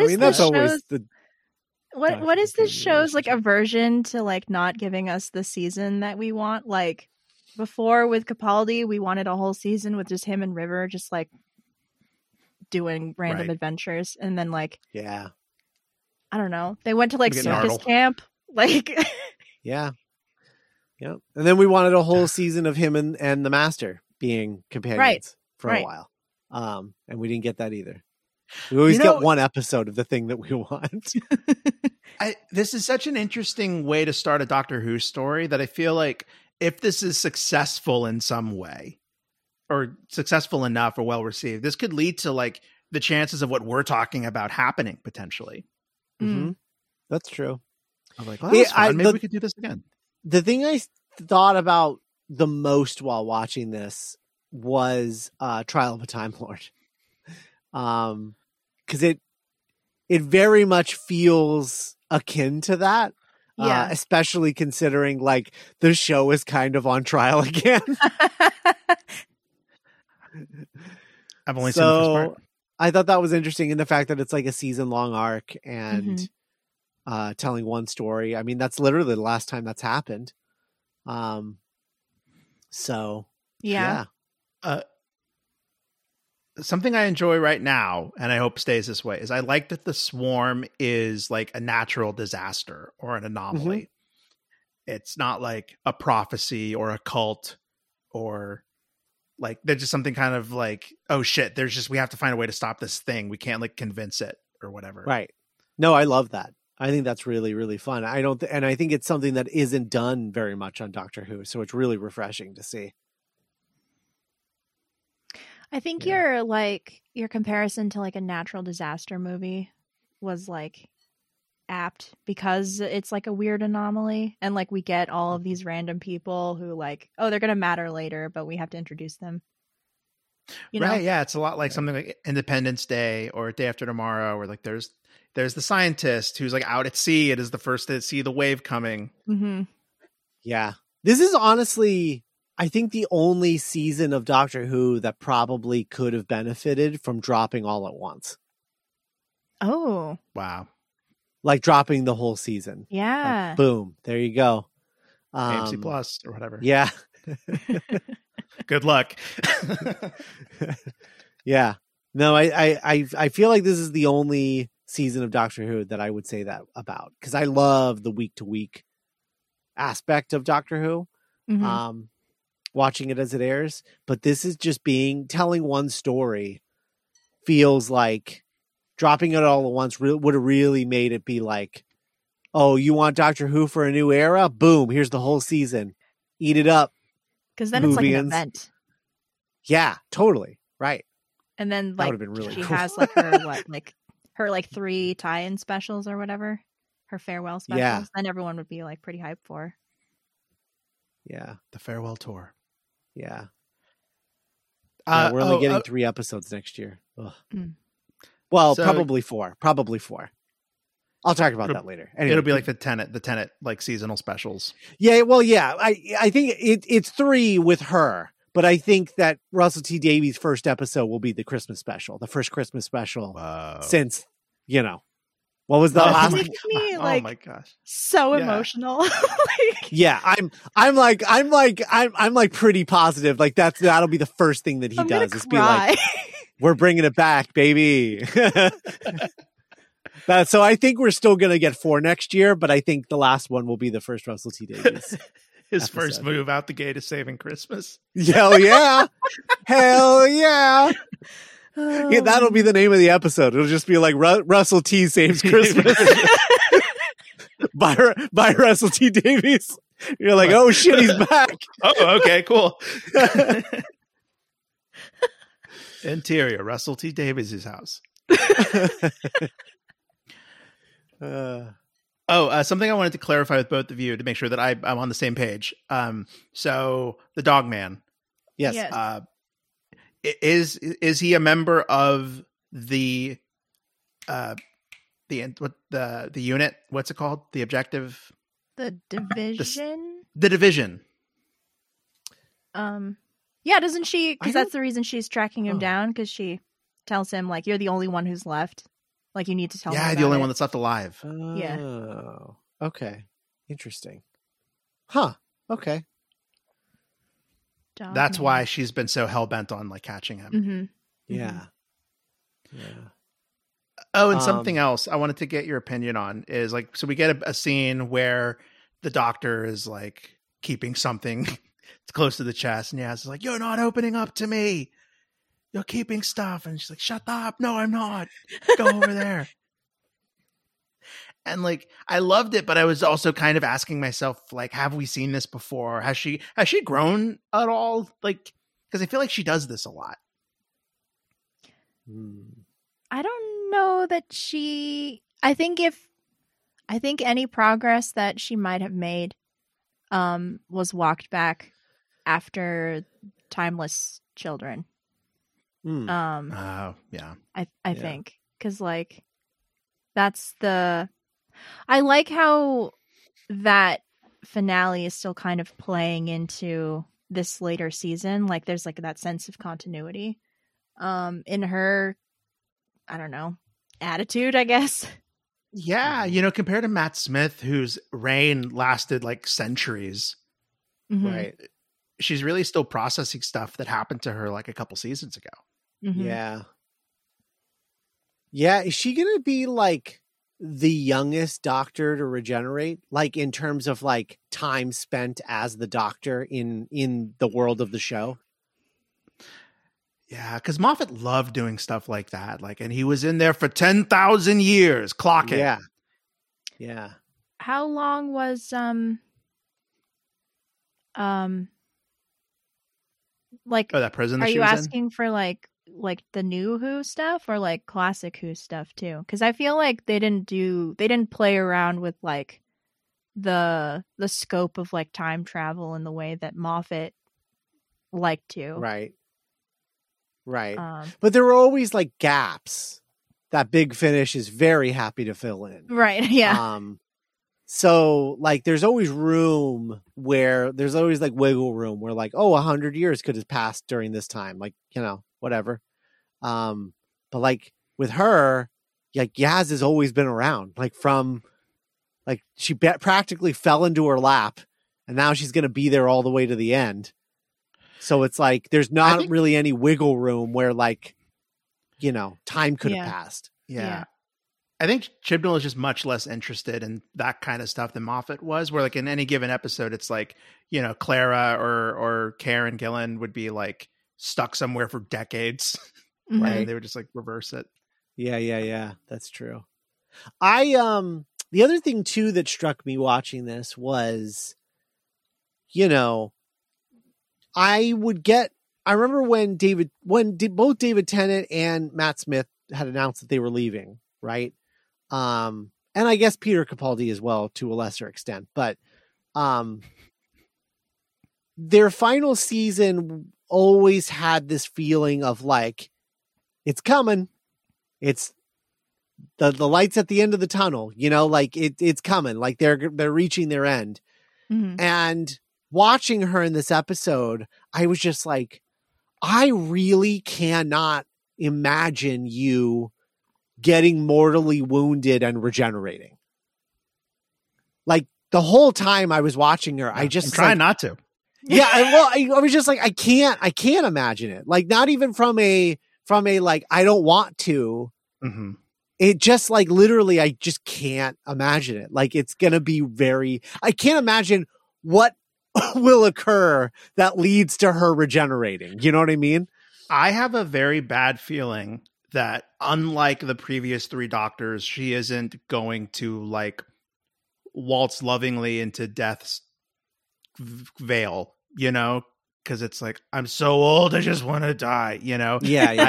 I
is
mean,
this
that's always
show's
the
what what is this show's like aversion to like not giving us the season that we want? Like before with Capaldi, we wanted a whole season with just him and River just like doing random
Right.
adventures and then like
yeah,
I don't know. They went to like circus
gnarled.
camp. Like
yeah, yeah. And then we wanted a whole season of him and and the Master being companions for a while, um, and we didn't get that either. We always
You know-
get one episode of the thing that we want.
I, this is such an interesting way to start a Doctor Who story that I feel like if this is successful in some way or successful enough or well received, this could lead to like the chances of what we're talking about happening potentially.
Mm.
Mhm. That's true.
I'm like, well, that
Yeah, I-
Maybe
the-
we could do this again.
The thing I thought about the most while watching this was uh Trial of a Time Lord. Um cuz it it very much feels akin to that. Uh,
Yeah.
especially considering like the show is kind of on trial again.
I've only seen the first
so
part.
I thought that was interesting in the fact that it's like a season long arc and
Mhm.
Uh telling one story. I mean, that's literally the last time that's happened. Um so
yeah.
Uh, something I enjoy right now, and I hope stays this way, is I like that the swarm is like a natural disaster or an anomaly. It's not like a prophecy or a cult or like there's just something kind of like, oh shit, there's just we have to find a way to stop this thing. We can't like convince it or whatever.
Right. No, I love that. I think that's really really fun. I don't th- and I think it's something that isn't done very much on Doctor Who, so it's really refreshing to see.
I think
Yeah.
your like your comparison to like a natural disaster movie was like apt because it's like a weird anomaly and like we get all of these mm-hmm. random people who like oh they're going to matter later but we have to introduce them. You know.
right yeah it's a lot like something like independence day or day after tomorrow where like there's there's the scientist who's like out at sea it is the first to see the wave coming
Mhm.
Yeah. This is honestly I think the only season of Doctor Who that probably could have benefited from dropping all at once.
Oh,
wow
Like dropping the whole season. Like,
yeah.
boom, there you go.
AMC
Um,
plus or whatever
Yeah.
good luck
yeah. No, I, I, I, I feel like this is the only season of Doctor Who that I would say that about because I love the week to week aspect of Doctor Who.
Mhm.
Um, watching it as it airs, but this is just being telling one story feels like dropping it all at once re- would have really made it be like, oh, you want Doctor Who for a new era? Boom, here's the whole season. Eat it up.
Because then it's like an event,
Yeah, totally. Right.
and then like
really
she
cool.
has like her what like her like three tie-in specials or whatever. her farewell specials,
Yeah.
then everyone would be like pretty hyped for.
Yeah,
The farewell tour.
yeah.
Uh,
Yeah, we're only
oh,
getting
uh,
three episodes next year.
Mm.
Well,
So-
probably four. Probably four. I'll talk about that later. Anyway,
it'll be like the Tennant, the Tennant like seasonal specials.
yeah. Well, yeah. I I think it, it's three with her, but I think that Russell T Davies' first episode will be the Christmas special, the first Christmas special
Wow.
since you know what was the
Oh
last.
my
Makes me
oh
like
my gosh.
so
Yeah.
emotional. like,
Yeah, I'm I'm like I'm like I'm I'm like pretty positive. Like that's that'll be the first thing that he
I'm
does is be like, we're bringing it back, baby. that, so I think we're still gonna get four next year, but I think the last one will be the first Russell T Davies.
His first move out the gate is saving Christmas.
Hell yeah, hell yeah. yeah. That'll be the name of the episode. It'll just be like Ru- Russell T saves Christmas by by Russell T Davies. You're like, oh shit, he's back.
Oh, okay, cool. Interior, Russell T. Davies' house.
Uh,
Oh, uh, something I wanted to clarify with both of you to make sure that I, I'm on the same page. Um, so the dog man,
yes.
Yes.
uh, is is he a member of the uh the what the the unit? What's it called? The objective,
the division.
the division.
Um, yeah, doesn't she? Because that's the reason she's tracking him
Oh.
down. Because she tells him like, "You're the only one who's left. Like, you need to tell me."
yeah, the only
it."
one that's left alive.
Yeah.
Oh, okay. Interesting. Huh. Okay.
Dog
That's
man.
why she's been so hell bent on like catching him.
Mhm.
Yeah. Yeah.
Oh, and
Um,
something else I wanted to get your opinion on is like, so we get a, a scene where the doctor is like keeping something close to the chest, and Yaz is like, "You're not opening up to me. You're keeping stuff," and she's like, "Shut up! No, I'm not. Go over there." And like, I loved it, but I was also kind of asking myself, like, have we seen this before? Has she has she grown at all? Like, because I feel like she does this a lot.
Hmm.
I don't know that she. I think if I think any progress that she might have made um was walked back after timeless children.
Hmm.
Um
Oh, yeah.
I I
Yeah.
think cuz like that's the I like how that finale is still kind of playing into this later season like there's like that sense of continuity um in her I don't know attitude I guess
Yeah,
Mhm.
you know, compared to Matt Smith, whose reign lasted like centuries,
Mhm,
Right.
she's really still processing stuff that happened to her like a couple seasons ago.
Mhm.
Yeah. Yeah. Is she going to be like the youngest doctor to regenerate? Like in terms of like time spent as the doctor in in the world of the show?
Yeah, because Moffat loved doing stuff like that. Like, and he was in there for 10,000 years. clocking.
Yeah. Yeah.
How long was um um like
Oh, that prison that
are you
was
asking for like like the new Who stuff or like classic Who stuff too? Because I feel like they didn't do they didn't play around with like the the scope of like time travel in the way that Moffat liked to.
Right. Right.
Um,
but there were always like gaps that Big Finish is very happy to fill in.
right. Yeah.
Um, so like, there's always room where there's always like wiggle room where like, oh, a hundred years could have passed during this time, like you know, whatever. Um, but like with her, like Yaz has always been around, like from like she be- practically fell into her lap, and now she's gonna be there all the way to the end. So it's like there's not
think-
really any wiggle room where like, you know, time could have
Yeah.
passed.
Yeah.
Yeah.
I think Chibnall is just much less interested in that kind of stuff than Moffat was, where like in any given episode, it's like, you know, Clara or or Karen Gillan would be like stuck somewhere for decades.
Right.
And they would just like reverse it.
Yeah, yeah, yeah. That's true. I um the other thing too that struck me watching this was you know I would get I remember when David when both David Tennant and Matt Smith had announced that they were leaving, right? Um and I guess Peter Capaldi as well to a lesser extent, but um, their final season always had this feeling of like it's coming, it's the the lights at the end of the tunnel, you know, like it it's coming, like they're they're reaching their end,
Mhm.
and watching her in this episode, I was just like, I really cannot imagine you getting mortally wounded and regenerating. Like the whole time I was watching her, I
I'm
just
trying
like,
not to.
Yeah, I, well, I, I was just like, I can't, I can't imagine it. Like not even from a from a like I don't want to.
hmm
It just like literally, I just can't imagine it. Like it's gonna be very. I can't imagine what will occur that leads to her regenerating. You know what I mean?
I have a very bad feeling that unlike the previous three doctors, she isn't going to like waltz lovingly into death's veil, you know? Because it's like, I'm so old, I just want to die, you know?
Yeah, yeah.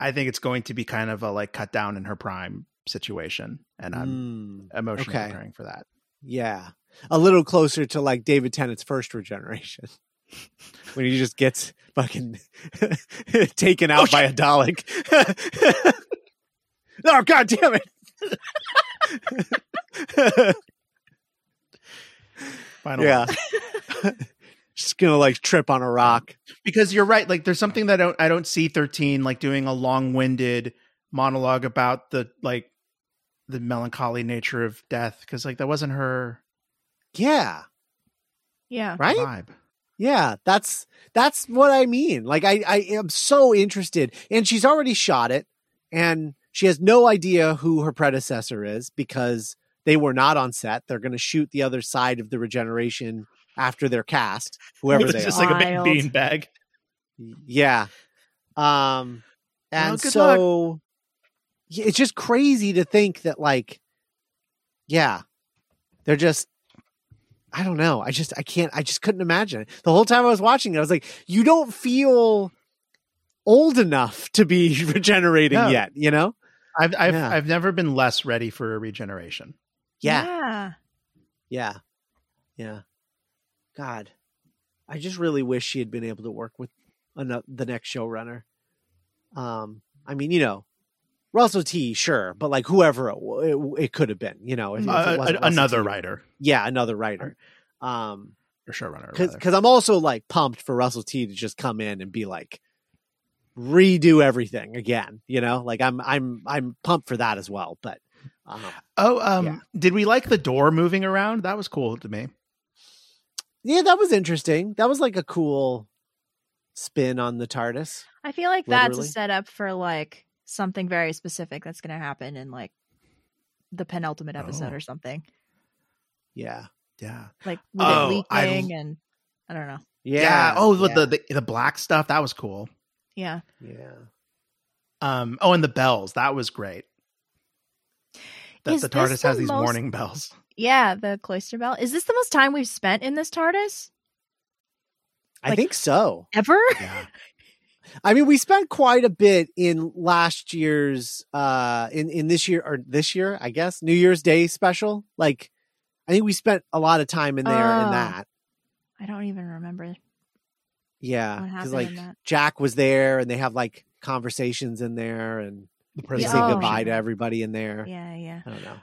I, I think it's going to be kind of a like cut down in her prime situation. And I'm
Mm,
emotionally
okay.
preparing for that.
yeah, a little closer to like David Tennant's first regeneration. When he just gets fucking taken out by a Dalek. oh god damn it.
Final
yeah.
One.
just gonna like trip on a rock.
because you're right like there's something that I don't I don't see 13 like doing a long-winded monologue about the like the melancholy nature of death because like that wasn't her
Yeah.
Yeah.
Right?
vibe.
Yeah, that's that's what I mean. Like I I am so interested and she's already shot it and she has no idea who her predecessor is because they were not on set. They're going to shoot the other side of the regeneration after they're cast, whoever they are.
It's
they
just
are.
like a big
Wild.
bean bag.
Yeah. Um and
good
so yeah, it's just crazy to think that like yeah. They're just I don't know. I just I can't I just couldn't imagine it. The whole time I was watching it I was like you don't feel old enough to be regenerating
No.
yet, you know?
I've I've
Yeah.
I've never been less ready for a regeneration.
Yeah.
Yeah.
Yeah. Yeah. God. I just really wish she had been able to work with ano- the next showrunner. Um, I mean, you know, Russell T, sure, but like whoever it, it, it could have been, you know, if, if it
Uh,
Russell
another
T.
writer
Yeah, another writer. Um,
or showrunner.
because. I'm also like pumped for Russell T to just come in and be like redo everything again, you know? Like I'm I'm I'm pumped for that as well, but um,
Oh, um,
Yeah.
did we like the door moving around? That was cool to me.
Yeah, that was interesting. That was like a cool spin on the TARDIS.
I feel like that's a setup for like something very specific that's going to happen in like the penultimate episode
Oh.
or something.
Yeah.
Yeah.
Like with
Oh,
it
I
leaking and I don't know.
Yeah.
Oh,
yeah.
the, the the black stuff that was cool.
Yeah.
yeah.
Um. Oh, and the bells that was great. That
Is
the TARDIS
the
has these
most-
warning bells.
Yeah, the cloister bell. Is this the most time we've spent in this TARDIS
I think so.
ever?
Yeah.
I mean, we spent quite a bit in last year's, uh, in in this year or this year, I guess, New Year's Day special. Like, I think we spent a lot of time in there
Oh.
in that.
I don't even remember
Yeah, because like. Jack was there, and they have like conversations in there, and
The
they
president.
say
Oh.
goodbye to everybody in there.
Yeah, yeah.
I don't know.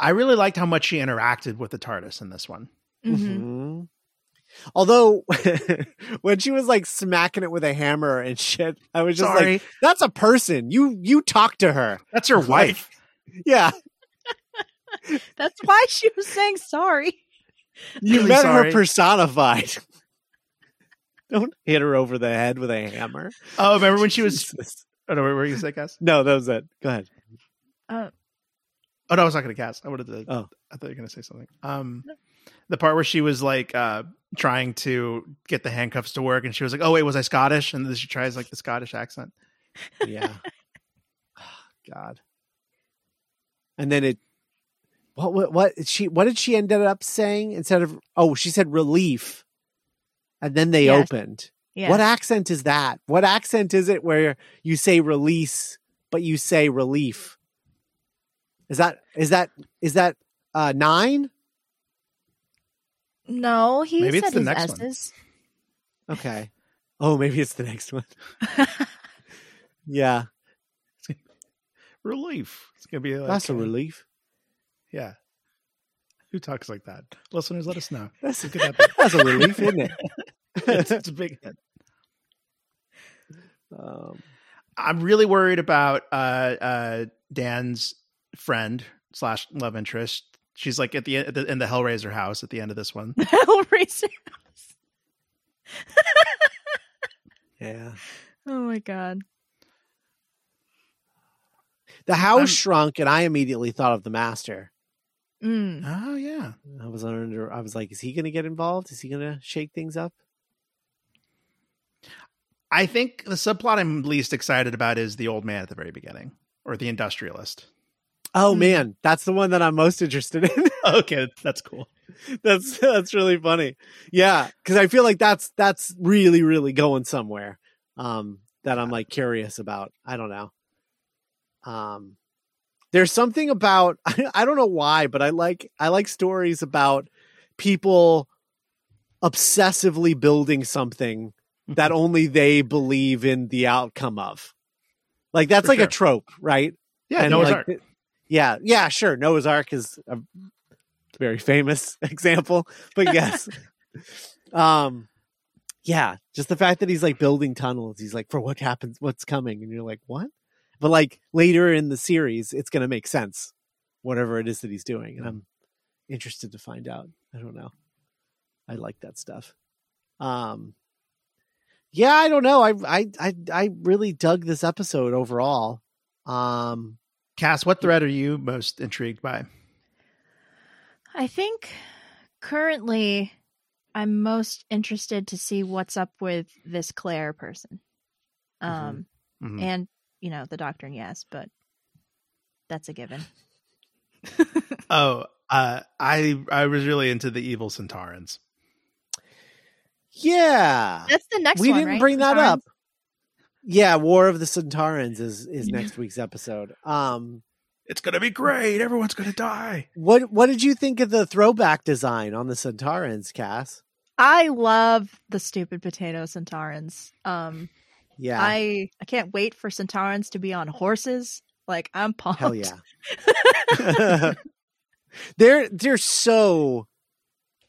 I really liked how much she interacted with the TARDIS in this one.
Mhm.
Mhm. Although when she was like smacking it with a hammer and shit, I was just
Sorry,
like, "That's a person. You you talk to her."
that's your wife.
Yeah,
That's why she was saying sorry.
you
Really
met
sorry.
her personified. Don't hit her over the head with a hammer.
Oh, remember when she was?
Jesus.
Oh no, what were you gonna say, Cass?
No, that was it. Go ahead.
Uh,
Oh no, I was not gonna cast. I wanted to.
Oh.
I thought you were gonna say something. Um, the part where she was like uh trying to get the handcuffs to work, and she was like, "Oh wait, was I Scottish?" And then she tries like the Scottish accent.
Yeah. God. And then it. What what what she what did she end up saying instead of oh she said relief, and then they
Yes.
opened.
yeah.
What accent is that? What accent is it where you say release but you say relief? Is that is that is that uh nine?
No, he
Maybe it's
said
the
his
next one.
Okay. Oh, maybe it's the next one. Yeah,
Relief. It's gonna be like,
that's a
uh,
relief.
Yeah. Who talks like that? Listeners, let us know.
That's
Who could that
that's a relief, isn't it?
it's, it's a big hit.
Um,
I'm really worried about uh, uh, Dan's friend slash love interest. She's like at the, at the in the Hellraiser house at the end of this one.
Hellraiser.
yeah,
Oh my god.
the house
I'm-
shrunk, and I immediately thought of the master.
Mm.
Oh yeah,
I was under. I was like, is he going to get involved? Is he going to shake things up?
I think the subplot I'm least excited about is the old man at the very beginning or the industrialist.
Oh
Hmm.
man, that's the one that I'm most interested in.
okay, that's cool.
that's that's really funny. Yeah, because I feel like that's that's really really going somewhere. Um, that I'm like curious about. I don't know. Um, there's something about I don't know why, but I like I like stories about people obsessively building something that only they believe in the outcome of. Like that's
For
like
sure.
a trope, right?
Yeah,
And,
Noah's
like,
Ark.
Yeah, yeah, sure. Noah's Ark is a very famous example, but yes. um yeah, just the fact that he's like building tunnels, he's like for what happens what's coming and you're like, "What?" But like later in the series, it's going to make sense whatever it is that he's doing and I'm interested to find out. I don't know. I like that stuff. Um yeah, I don't know. I I I I really dug this episode overall. Um
Cass, what thread are you most intrigued by?
I think currently I'm most interested to see what's up with this Claire person. Um
Mhm.
and you know, the doctor and yes, but that's a given.
Oh, uh, I I was really into the evil Sontarans.
yeah.
That's the next
we
one,
didn't
right?
bring that up. Yeah, War of the Sontarans is is
Yeah.
next week's episode. Um
It's gonna be great. Everyone's gonna die.
what what did you think of the throwback design on the Sontarans, Cass?
I love the stupid potato Sontarans. Um
Yeah.
I I can't wait for Sontarans to be on horses. Like I'm pumped.
Hell yeah. they're they're so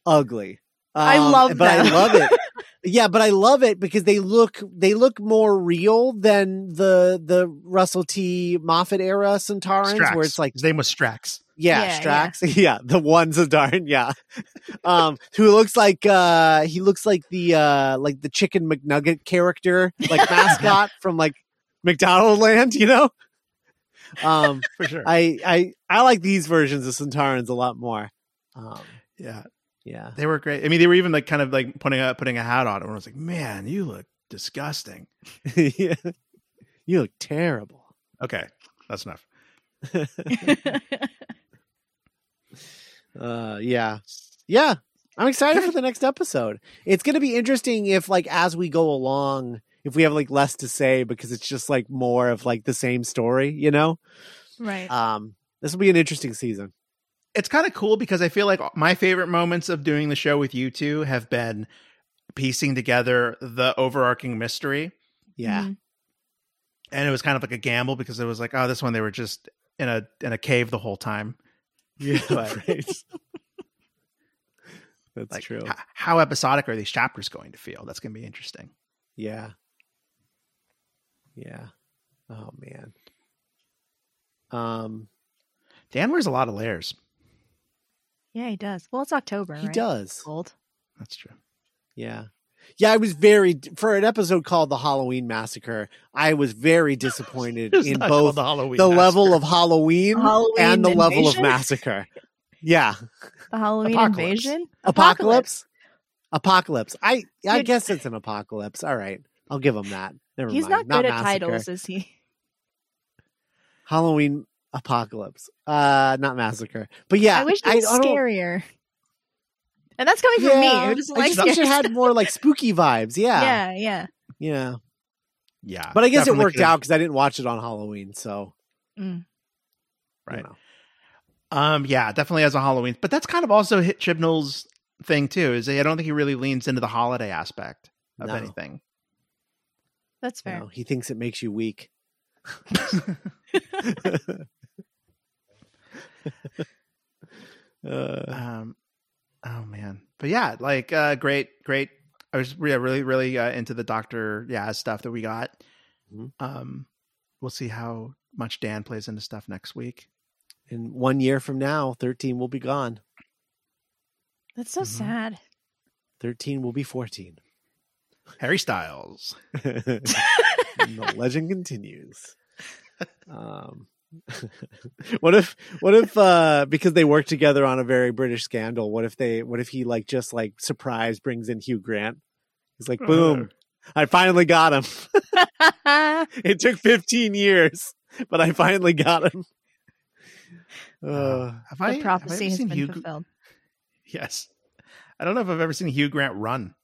ugly.
I
Um,
love
but I love it. Yeah, but I love it because they look they look more real than the the Russell T Moffat era Sontarans,
Strax.
where it's like
his name was Strax.
Yeah,
Yeah,
Strax. Yeah. the ones of darn, yeah. um, who looks like uh he looks like the uh like the chicken McNugget character, like mascot from like McDonald Land, you know? Um
For sure.
I I I like these versions of Sontarans a lot more. Um
yeah,
yeah.
they were great. I mean, they were even like kind of like putting a putting a hat on it. And I was like, man, you look disgusting.
yeah. You look terrible.
Okay, that's enough.
Uh yeah. Yeah. I'm excited for the next episode. It's going to be interesting if like as we go along if we have like less to say because it's just like more of like the same story, you know?
right.
Um this will be an interesting season.
It's kind of cool because I feel like my favorite moments of doing the show with you two have been piecing together the overarching mystery.
Yeah.
Mhm.
and it was kind of like a gamble because it was like, oh, this one they were just in a in a cave the whole time.
Yeah.
But-
right. That's
Like,
true.
h- how episodic are these chapters going to feel? That's going to be interesting.
Yeah. Yeah. Oh man. Um
Dan wears a lot of layers.
Yeah, he does. Well, it's October.
he
right?
does.
Cold.
That's true.
Yeah. Yeah, I was very for an episode called The Halloween Massacre. I was very disappointed in both
the Halloween
the
Massacre.
level of Halloween,
Halloween
and the level of massacre. Yeah,
The Halloween
Apocalypse.
invasion.
apocalypse. Apocalypse. I I
Dude.
guess it's an apocalypse. All right, I'll give him that. Never
He's
mind.
not good at
massacre.
titles, is he?
Halloween apocalypse. Uh, not massacre. But yeah,
I wish it was
I don't-
scarier. And that's coming from me.
Yeah,
Who doesn't
I
like
just wish
scary
it had more like spooky vibes. Yeah,
Yeah, yeah.
yeah.
Yeah,
But I guess it worked
could've-
out because I didn't watch it on Halloween. So
Mm.
you
Right.
know.
Um, yeah, definitely as a Halloween, but that's kind of also hit Chibnall's thing too. Is I don't think he really leans into the holiday aspect of
No.
anything.
That's
You
fair.
know, he thinks it makes you weak. uh,
Um, oh man, but yeah, like uh, great, great. I was yeah, really, really uh, into the Doctor yeah stuff that we got.
Mhm.
Um, we'll see how much Dan plays into stuff next week.
and one year from now, 13 will be gone.
That's so
Mhm.
sad.
13 will be 14.
Harry Styles.
The legend continues. Um, what if what if uh because they work together on a very British scandal, what if they what if he like just like surprise brings in Hugh Grant? He's like, boom, I finally got him. it took 15 years, but I finally got him. Uh,
have
the
I have I
prophecy
ever
has
seen
been
Hugh?
fulfilled.
Yes, I don't know if I've ever seen Hugh Grant run.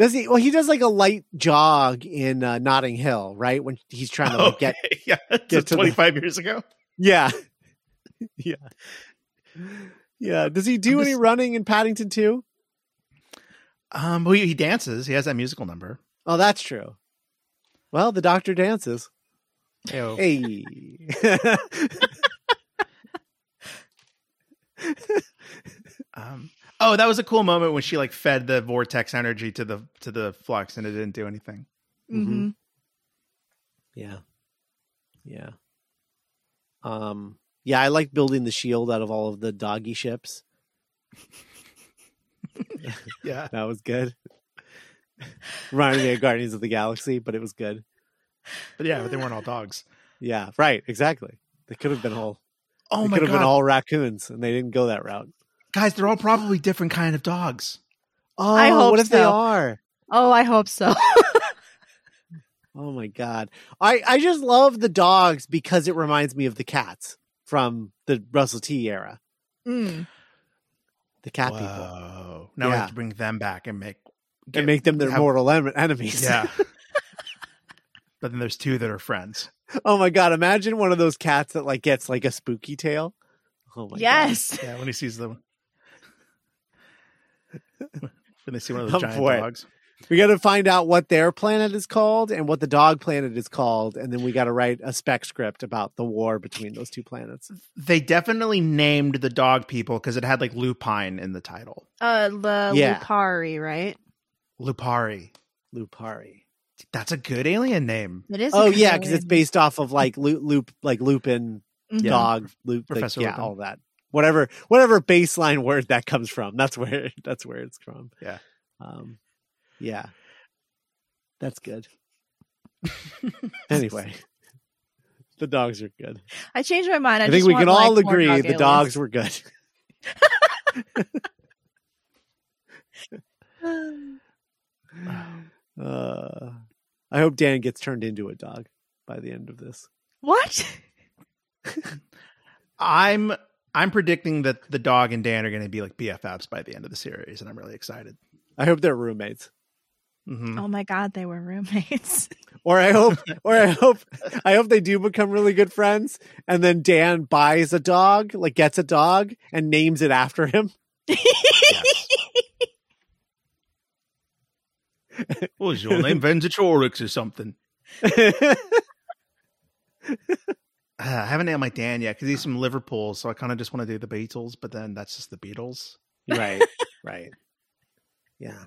Does he? Well, he does like a light jog in uh, Notting Hill, right? When he's trying to like get
Okay, yeah,
get to
twenty five years ago.
Yeah. yeah. Yeah. Does he do any running in Paddington too?
Um, well, he, he dances. He has that musical number.
Oh, that's true. Well, the doctor dances.
Ew.
Hey.
Um, oh, that was a cool moment when she like fed the vortex energy to the to the flux, and it didn't do anything.
Mhm.
hmm
yeah. Yeah. Um yeah, I like building the shield out of all of the doggy ships.
Yeah,
That was good. Reminded me of Guardians of the Galaxy, but it was good.
but yeah, but they weren't all dogs.
Yeah, right, exactly. They could have been all
Oh
they
my
could have
god,
been all raccoons and they didn't go that route.
Guys! They're all probably different kind of dogs.
Oh,
I hope
what if they are?
Oh, I hope so.
Oh my god. I I just love the dogs because it reminds me of the cats from the Russell T era.
Mm.
The cat people.
Whoa! Now we have to bring them back and make
And make them their
have-
mortal en- enemies.
Yeah. but then there's two that are friends.
oh my god, imagine one of those cats that like gets like a spooky tail. Oh my
yes.
Yeah, when he sees them. When they see one of those giant
boy.
dogs.
We got to find out what their planet is called and what the dog planet is called and then we got to write a spec script about the war between those two planets.
They definitely named the dog people because it had like lupine in the title.
Uh, the
Yeah.
Lupari, right?
Lupari.
Lupari.
That's a good alien name.
It is.
Oh
good
yeah, cuz it's based off of like loop, loop like Lupin
Mhm.
Dog loop like,
Professor
yeah
Lupin.
all that whatever whatever baseline word that comes from that's where that's where it's from
Yeah.
um yeah that's good anyway the dogs are good
I changed my mind. I,
i, think
just
we
want,
can all
like,
agree
dog
the
aliens.
dogs were good uh i hope dan gets turned into a dog by the end of this
what?
I'm I'm predicting that the dog and Dan are going to be like BFFs by the end of the series, and I'm really excited.
i hope they're roommates
hmm
Oh my god, they were roommates.
or I hope, or I hope, I hope they do become really good friends. And then Dan buys a dog, like gets a dog and names it after him.
What was your name? Venzatorix or something. I haven't named my Dan yet because he's from Liverpool, so I kind of just want to do the Beatles, but then that's just the Beatles.
right, right. Yeah.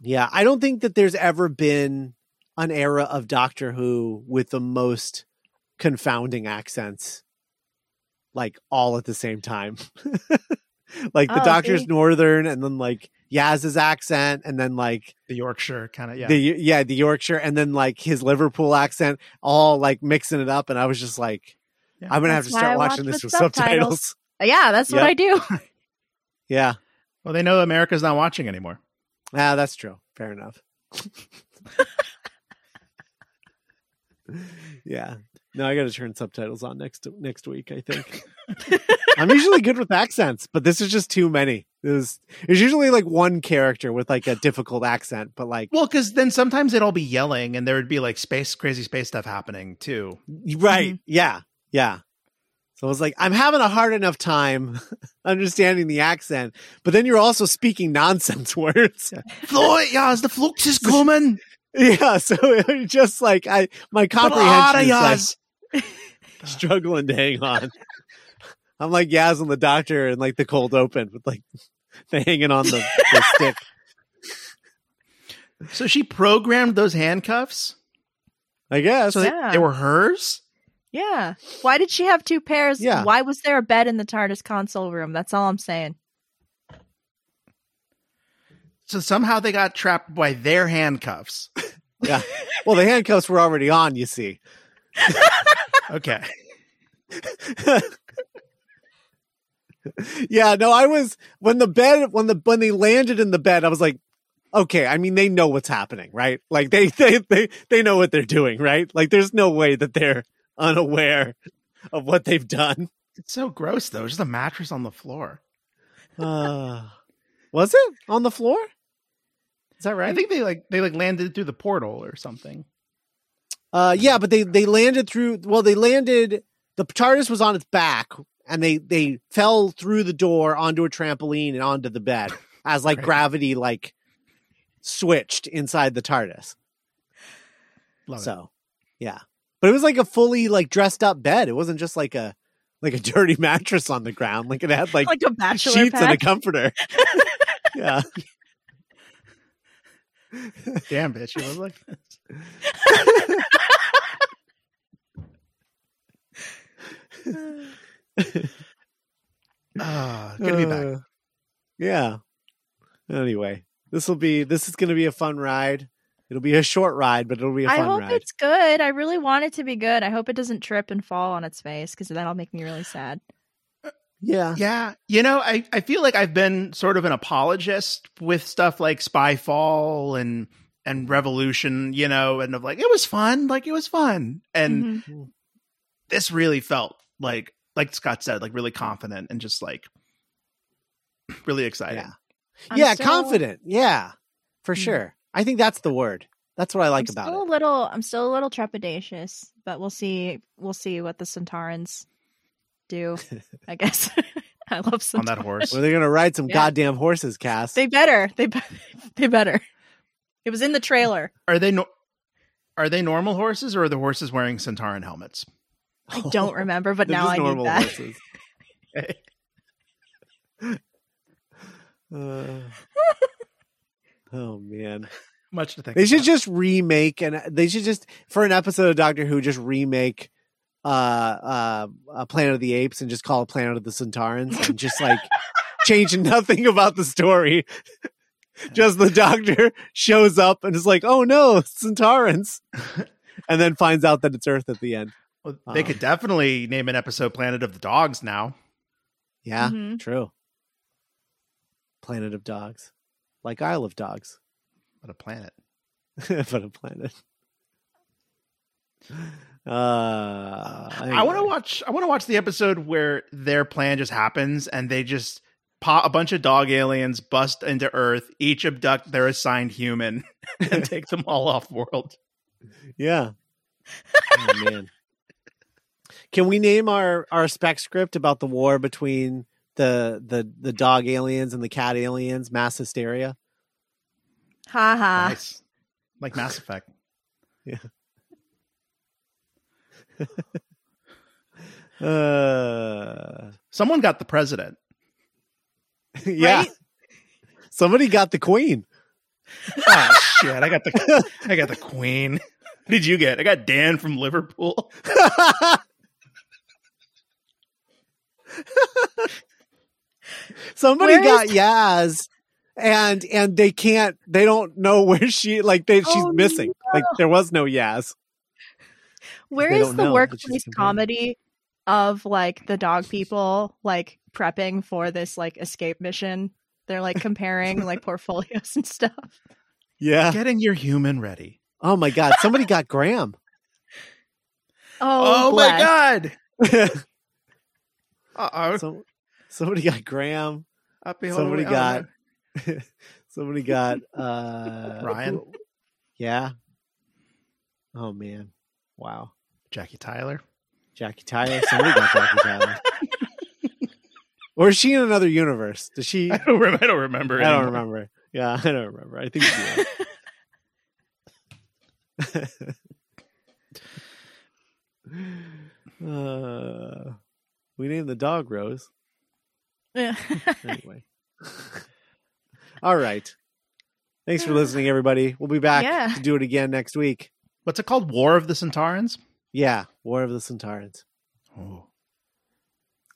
Yeah. I don't think that there's ever been an era of Doctor Who with the most confounding accents, like all at the same time. like the
Oh,
Doctor's
see?
Northern and then like Yaz's accent and then like
The Yorkshire kind of, yeah.
the yeah the Yorkshire and then like his Liverpool accent, all like mixing it up, and I was just like,
Yeah.
I'm gonna have to start watching
watch
this
with
with subtitles.
subtitles. yeah, that's what I do.
Yeah,
well, they know America's not watching anymore.
ah, that's true. Fair enough. yeah, no, I got to turn subtitles on next next week. I think I'm usually good with accents, but this is just too many. There's, there's usually like one character with like a difficult accent, but like
Well, because then sometimes they'd all be yelling, and there would be like space, crazy space stuff happening too.
right, mm-hmm. yeah, yeah. So I was like, I'm having a hard enough time understanding the accent, but then you're also speaking nonsense words.
Floyd, yeah, the flux is coming.
yeah, so just like I my comprehension is like, struggling to hang on. I'm like Yaz and the doctor and like the cold open with like the hanging on the, the stick.
So she programmed those handcuffs.
I guess.
So they,
Yeah.
they were hers.
Yeah. Why did she have two pairs?
Yeah.
Why was there a bed in the TARDIS console room? That's all I'm saying.
So somehow they got trapped by their handcuffs.
yeah. Well, the handcuffs were already on, you see.
Okay.
yeah, no, I was when the bed when the when they landed in the bed, I was like, okay, I mean they know what's happening, right? Like they they they they know what they're doing, right? Like there's no way that they're unaware of what they've done.
It's so gross though. Just a mattress on the floor.
Uh, was it on the floor? Is that right?
I think they like they like landed through the portal or something.
Uh, yeah, but they they landed through. Well, they landed. The TARDIS was on its back, and they they fell through the door onto a trampoline and onto the bed as like
Right.
gravity like switched inside the TARDIS.
Love it.
so, yeah, but it was like a fully like dressed up bed. It wasn't just like a like a dirty mattress on the ground. Like it had like,
Like a
sheets and a comforter. yeah.
Damn bitch, you look like this. Ah, good to be back.
Uh, Yeah. Anyway, this will be this is going to be a fun ride. It'll be a short ride, but it'll be a
I
fun
hope
ride.
it's good. I really want it to be good. I hope it doesn't trip and fall on its face because that'll make me really sad.
Yeah.
Yeah, you know, I, I feel like I've been sort of an apologist with stuff like Spyfall and and Revolution, you know, and of like it was fun, like it was fun, and
Mhm.
this really felt like like Scott said, like really confident and just like really exciting.
Yeah.
I'm
yeah,
still-
confident. Yeah. For
Hmm.
sure. I think that's the word. That's what I like
I'm
about
still
it.
a little. I'm still a little trepidatious, but we'll see. We'll see what the Sontarans do. I guess. I love
on that horse.
Well, they're going to ride some
Yeah.
goddamn horses, Cass.
They better. They be- they better. It was in the trailer.
Are they no- are they normal horses or are the horses wearing Sontaran helmets?
I don't remember, but now I need that.
horses. Uh, oh man.
Much to think.
They should
about.
just remake and they should just for an episode of Doctor Who just remake uh uh, uh Planet of the Apes and just call it Planet of the Sontarans and just like change nothing about the story. just the doctor shows up and is like, "Oh no, Sontarans." and then finds out that it's Earth at the end.
Well, they
um,
could definitely name an episode Planet of the Dogs now.
Yeah,
Mhm.
true. Planet of Dogs. Like Isle of Dogs.
But a planet.
but a planet. Uh,
I want to watch. I want to watch the episode where their plan just happens, and they just pop a bunch of dog aliens bust into Earth, each abduct their assigned human, and take them all off world.
Yeah. Oh man. Can we name our our spec script about the war between the the the dog aliens and the cat aliens? Mass hysteria.
Ha ha.
Nice, like Mass Effect. yeah.
Uh,
Someone got the president.
yeah.
Right?
Somebody got the queen.
Oh shit! I got the I got the Queen. Who did you get? I got Dan from Liverpool.
Somebody
Where
got
is-
Yaz, and and they can't. They don't know where she like they she's
Oh,
missing. Like there was no Yaz.
Where
They
is the
know that she's
workplace comedy of like the dog people like prepping for this like escape mission? They're like comparing like portfolios and stuff.
Yeah.
Getting your human ready.
Oh my god. Somebody got Graham.
Oh,
Oh, my god! Uh oh.
so, somebody got Graham.
Happy
Somebody
Halloween.
got somebody got uh
Ryan?
Yeah. Oh man. Wow.
Jackie Tyler.
Jackie Tyler. Somebody got Jackie Tyler. Or is she in another universe? Does she
I don't, rem- I don't remember.
I don't remember. Yeah, I don't remember. I think she is. uh, we named the dog Rose. Anyway. All right. Thanks for listening, everybody. We'll be back
Yeah.
to do it again next week.
What's it called? War of the Sontarans.
Yeah, War of the Sontarans.
Oh.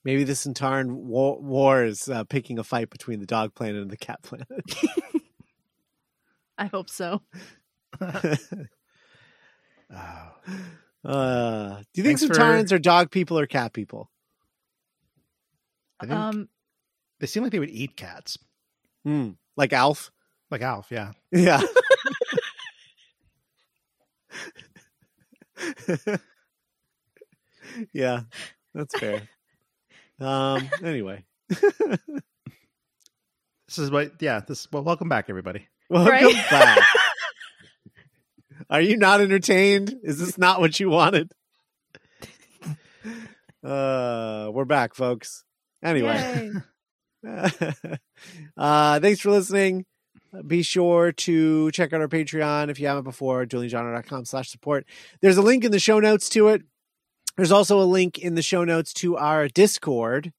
Maybe the Sontaran war, war is uh, picking a fight between the dog planet and the cat planet.
I hope so.
Oh.
uh, do you think
Thanks for-
Sontarans are dog people or cat people?
I think
Um,
they seem like they would eat cats,
Hmm. Like Alf?
like Alf. Yeah.
Yeah. yeah, that's fair. Um. Anyway,
This is what. Yeah. This. Well, welcome back, everybody.
welcome
Right?
back. Are you not entertained? Is this not what you wanted? Uh, we're back, folks. Anyway, uh, thanks for listening. Be sure to check out our Patreon if you haven't before, duelinggenre.com slash support. There's a link in the show notes to it. There's also a link in the show notes to our Discord.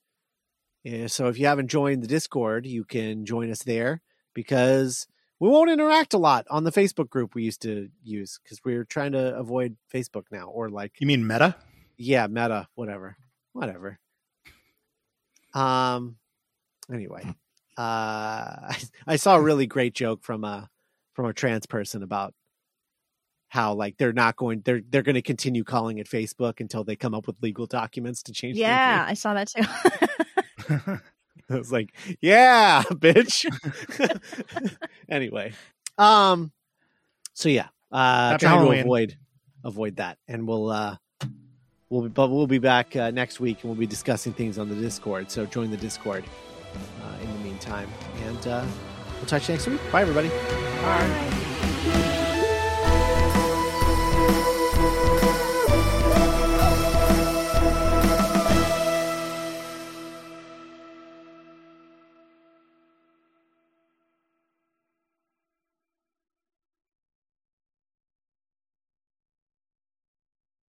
Yeah, so if you haven't joined the Discord, you can join us there because we won't interact a lot on the Facebook group we used to use because we're trying to avoid Facebook now or like
You mean Meta?
yeah meta whatever whatever um anyway uh I, I saw a really great joke from a from a trans person about how like they're not going they're they're going to continue calling it facebook until they come up with legal documents to change
yeah. I saw that too.
i was like yeah bitch anyway um so yeah uh
Happy
trying
Halloween.
to avoid avoid that and we'll uh we'll be but we'll be back uh, next week and we'll be discussing things on the discord. So join the discord uh, in the meantime. And uh we'll touch you next week. Bye everybody.
Bye.